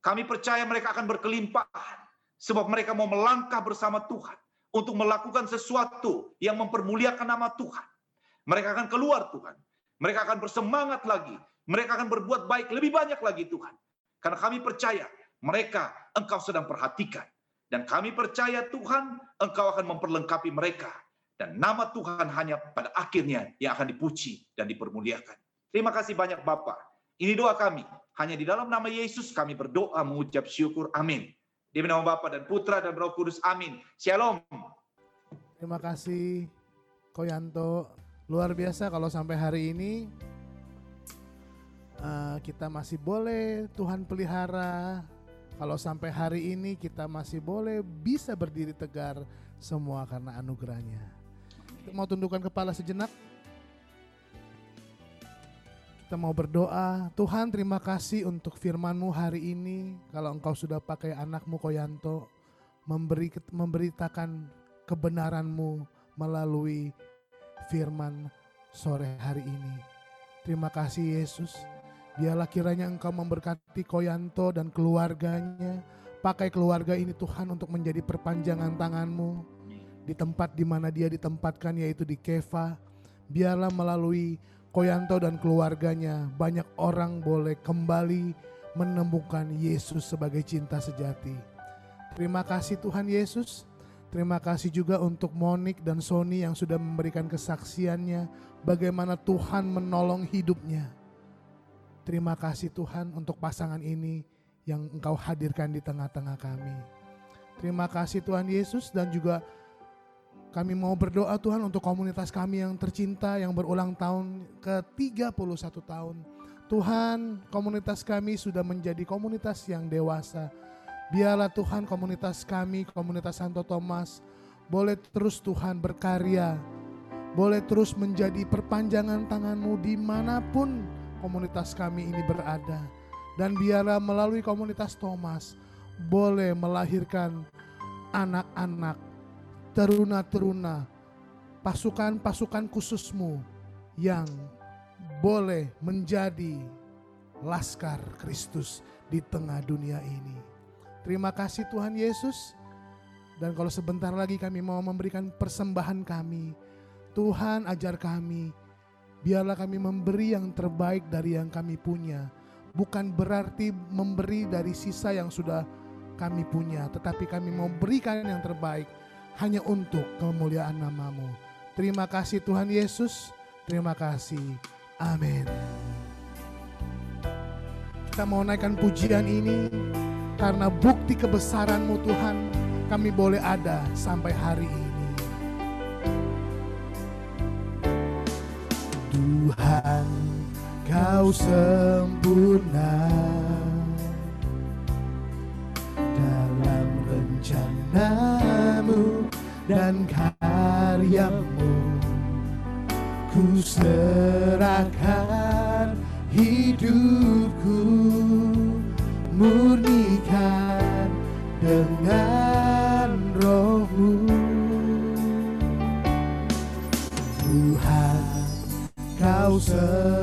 kami percaya mereka akan berkelimpahan sebab mereka mau melangkah bersama Tuhan untuk melakukan sesuatu yang mempermuliakan nama Tuhan. Mereka akan keluar Tuhan. Mereka akan bersemangat lagi. Mereka akan berbuat baik lebih banyak lagi Tuhan. Karena kami percaya mereka engkau sedang perhatikan. Dan kami percaya Tuhan engkau akan memperlengkapi mereka. Dan nama Tuhan hanya pada akhirnya yang akan dipuji dan dipermuliakan. Terima kasih banyak Bapak. Ini doa kami. Hanya di dalam nama Yesus kami berdoa mengucap syukur. Amin. Di nama Bapa dan Putra dan Roh Kudus. Amin. Shalom. Terima kasih Koyanto. Luar biasa kalau sampai hari ini uh, kita masih boleh Tuhan pelihara. Kalau sampai hari ini kita masih boleh bisa berdiri tegar semua karena anugerahnya. Kita mau tundukkan kepala sejenak. Kita mau berdoa, Tuhan terima kasih untuk firman-Mu hari ini. Kalau Engkau sudah pakai anakmu Koyanto, memberi, memberitakan kebenaran-Mu melalui firman sore hari ini. Terima kasih Yesus. Biarlah kiranya Engkau memberkati Koyanto dan keluarganya. Pakai keluarga ini Tuhan untuk menjadi perpanjangan tangan-Mu. Di tempat di mana dia ditempatkan yaitu di Keva. Biarlah melalui Koyanto dan keluarganya, banyak orang boleh kembali menemukan Yesus sebagai cinta sejati. Terima kasih Tuhan Yesus. Terima kasih juga untuk Monik dan Sony yang sudah memberikan kesaksiannya bagaimana Tuhan menolong hidupnya. Terima kasih Tuhan untuk pasangan ini yang Engkau hadirkan di tengah-tengah kami. Terima kasih Tuhan Yesus dan juga kami mau berdoa Tuhan untuk komunitas kami yang tercinta yang berulang tahun ke-31 tahun. Tuhan, komunitas kami sudah menjadi komunitas yang dewasa. Biarlah Tuhan komunitas kami, komunitas Santo Thomas, boleh terus Tuhan berkarya, boleh terus menjadi perpanjangan tanganmu di mana pun komunitas kami ini berada. Dan biarlah melalui komunitas Thomas, boleh melahirkan anak-anak teruna-teruna, pasukan-pasukan khususmu yang boleh menjadi laskar Kristus di tengah dunia ini. Terima kasih Tuhan Yesus. Dan kalau sebentar lagi kami mau memberikan persembahan kami, Tuhan ajar kami, biarlah kami memberi yang terbaik dari yang kami punya. Bukan berarti memberi dari sisa yang sudah kami punya, tetapi kami mau berikan yang terbaik hanya untuk kemuliaan namamu. Terima kasih Tuhan Yesus, terima kasih. Amin. Kita mau naikkan pujian ini karena bukti kebesaranmu Tuhan kami boleh ada sampai hari ini. Tuhan kau sempurna. Dalam rencanamu dan karyamu Ku serahkan hidupku closer.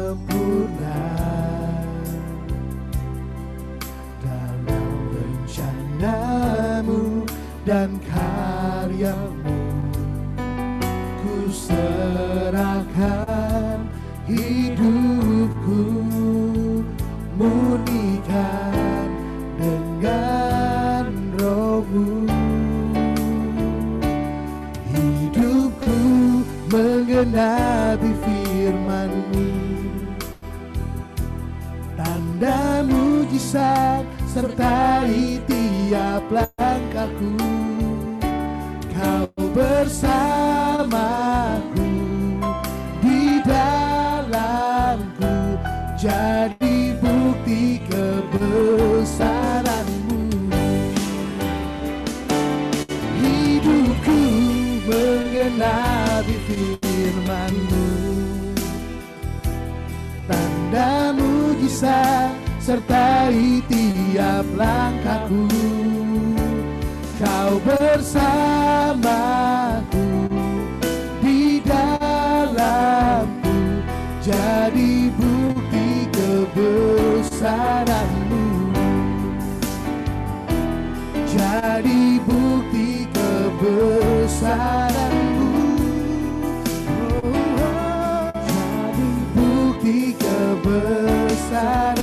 Mujizat sertai tiap langkahku. Kau bersamaku di dalamku jadi bukti kebesaranmu. Hidupku menggenapi firmanmu. Tanda mujizat sertai tiap langkahku. Kau bersamaku di dalamku jadi bukti kebesaranmu. Jadi bukti kebesaranmu. Jadi bukti kebesaranmu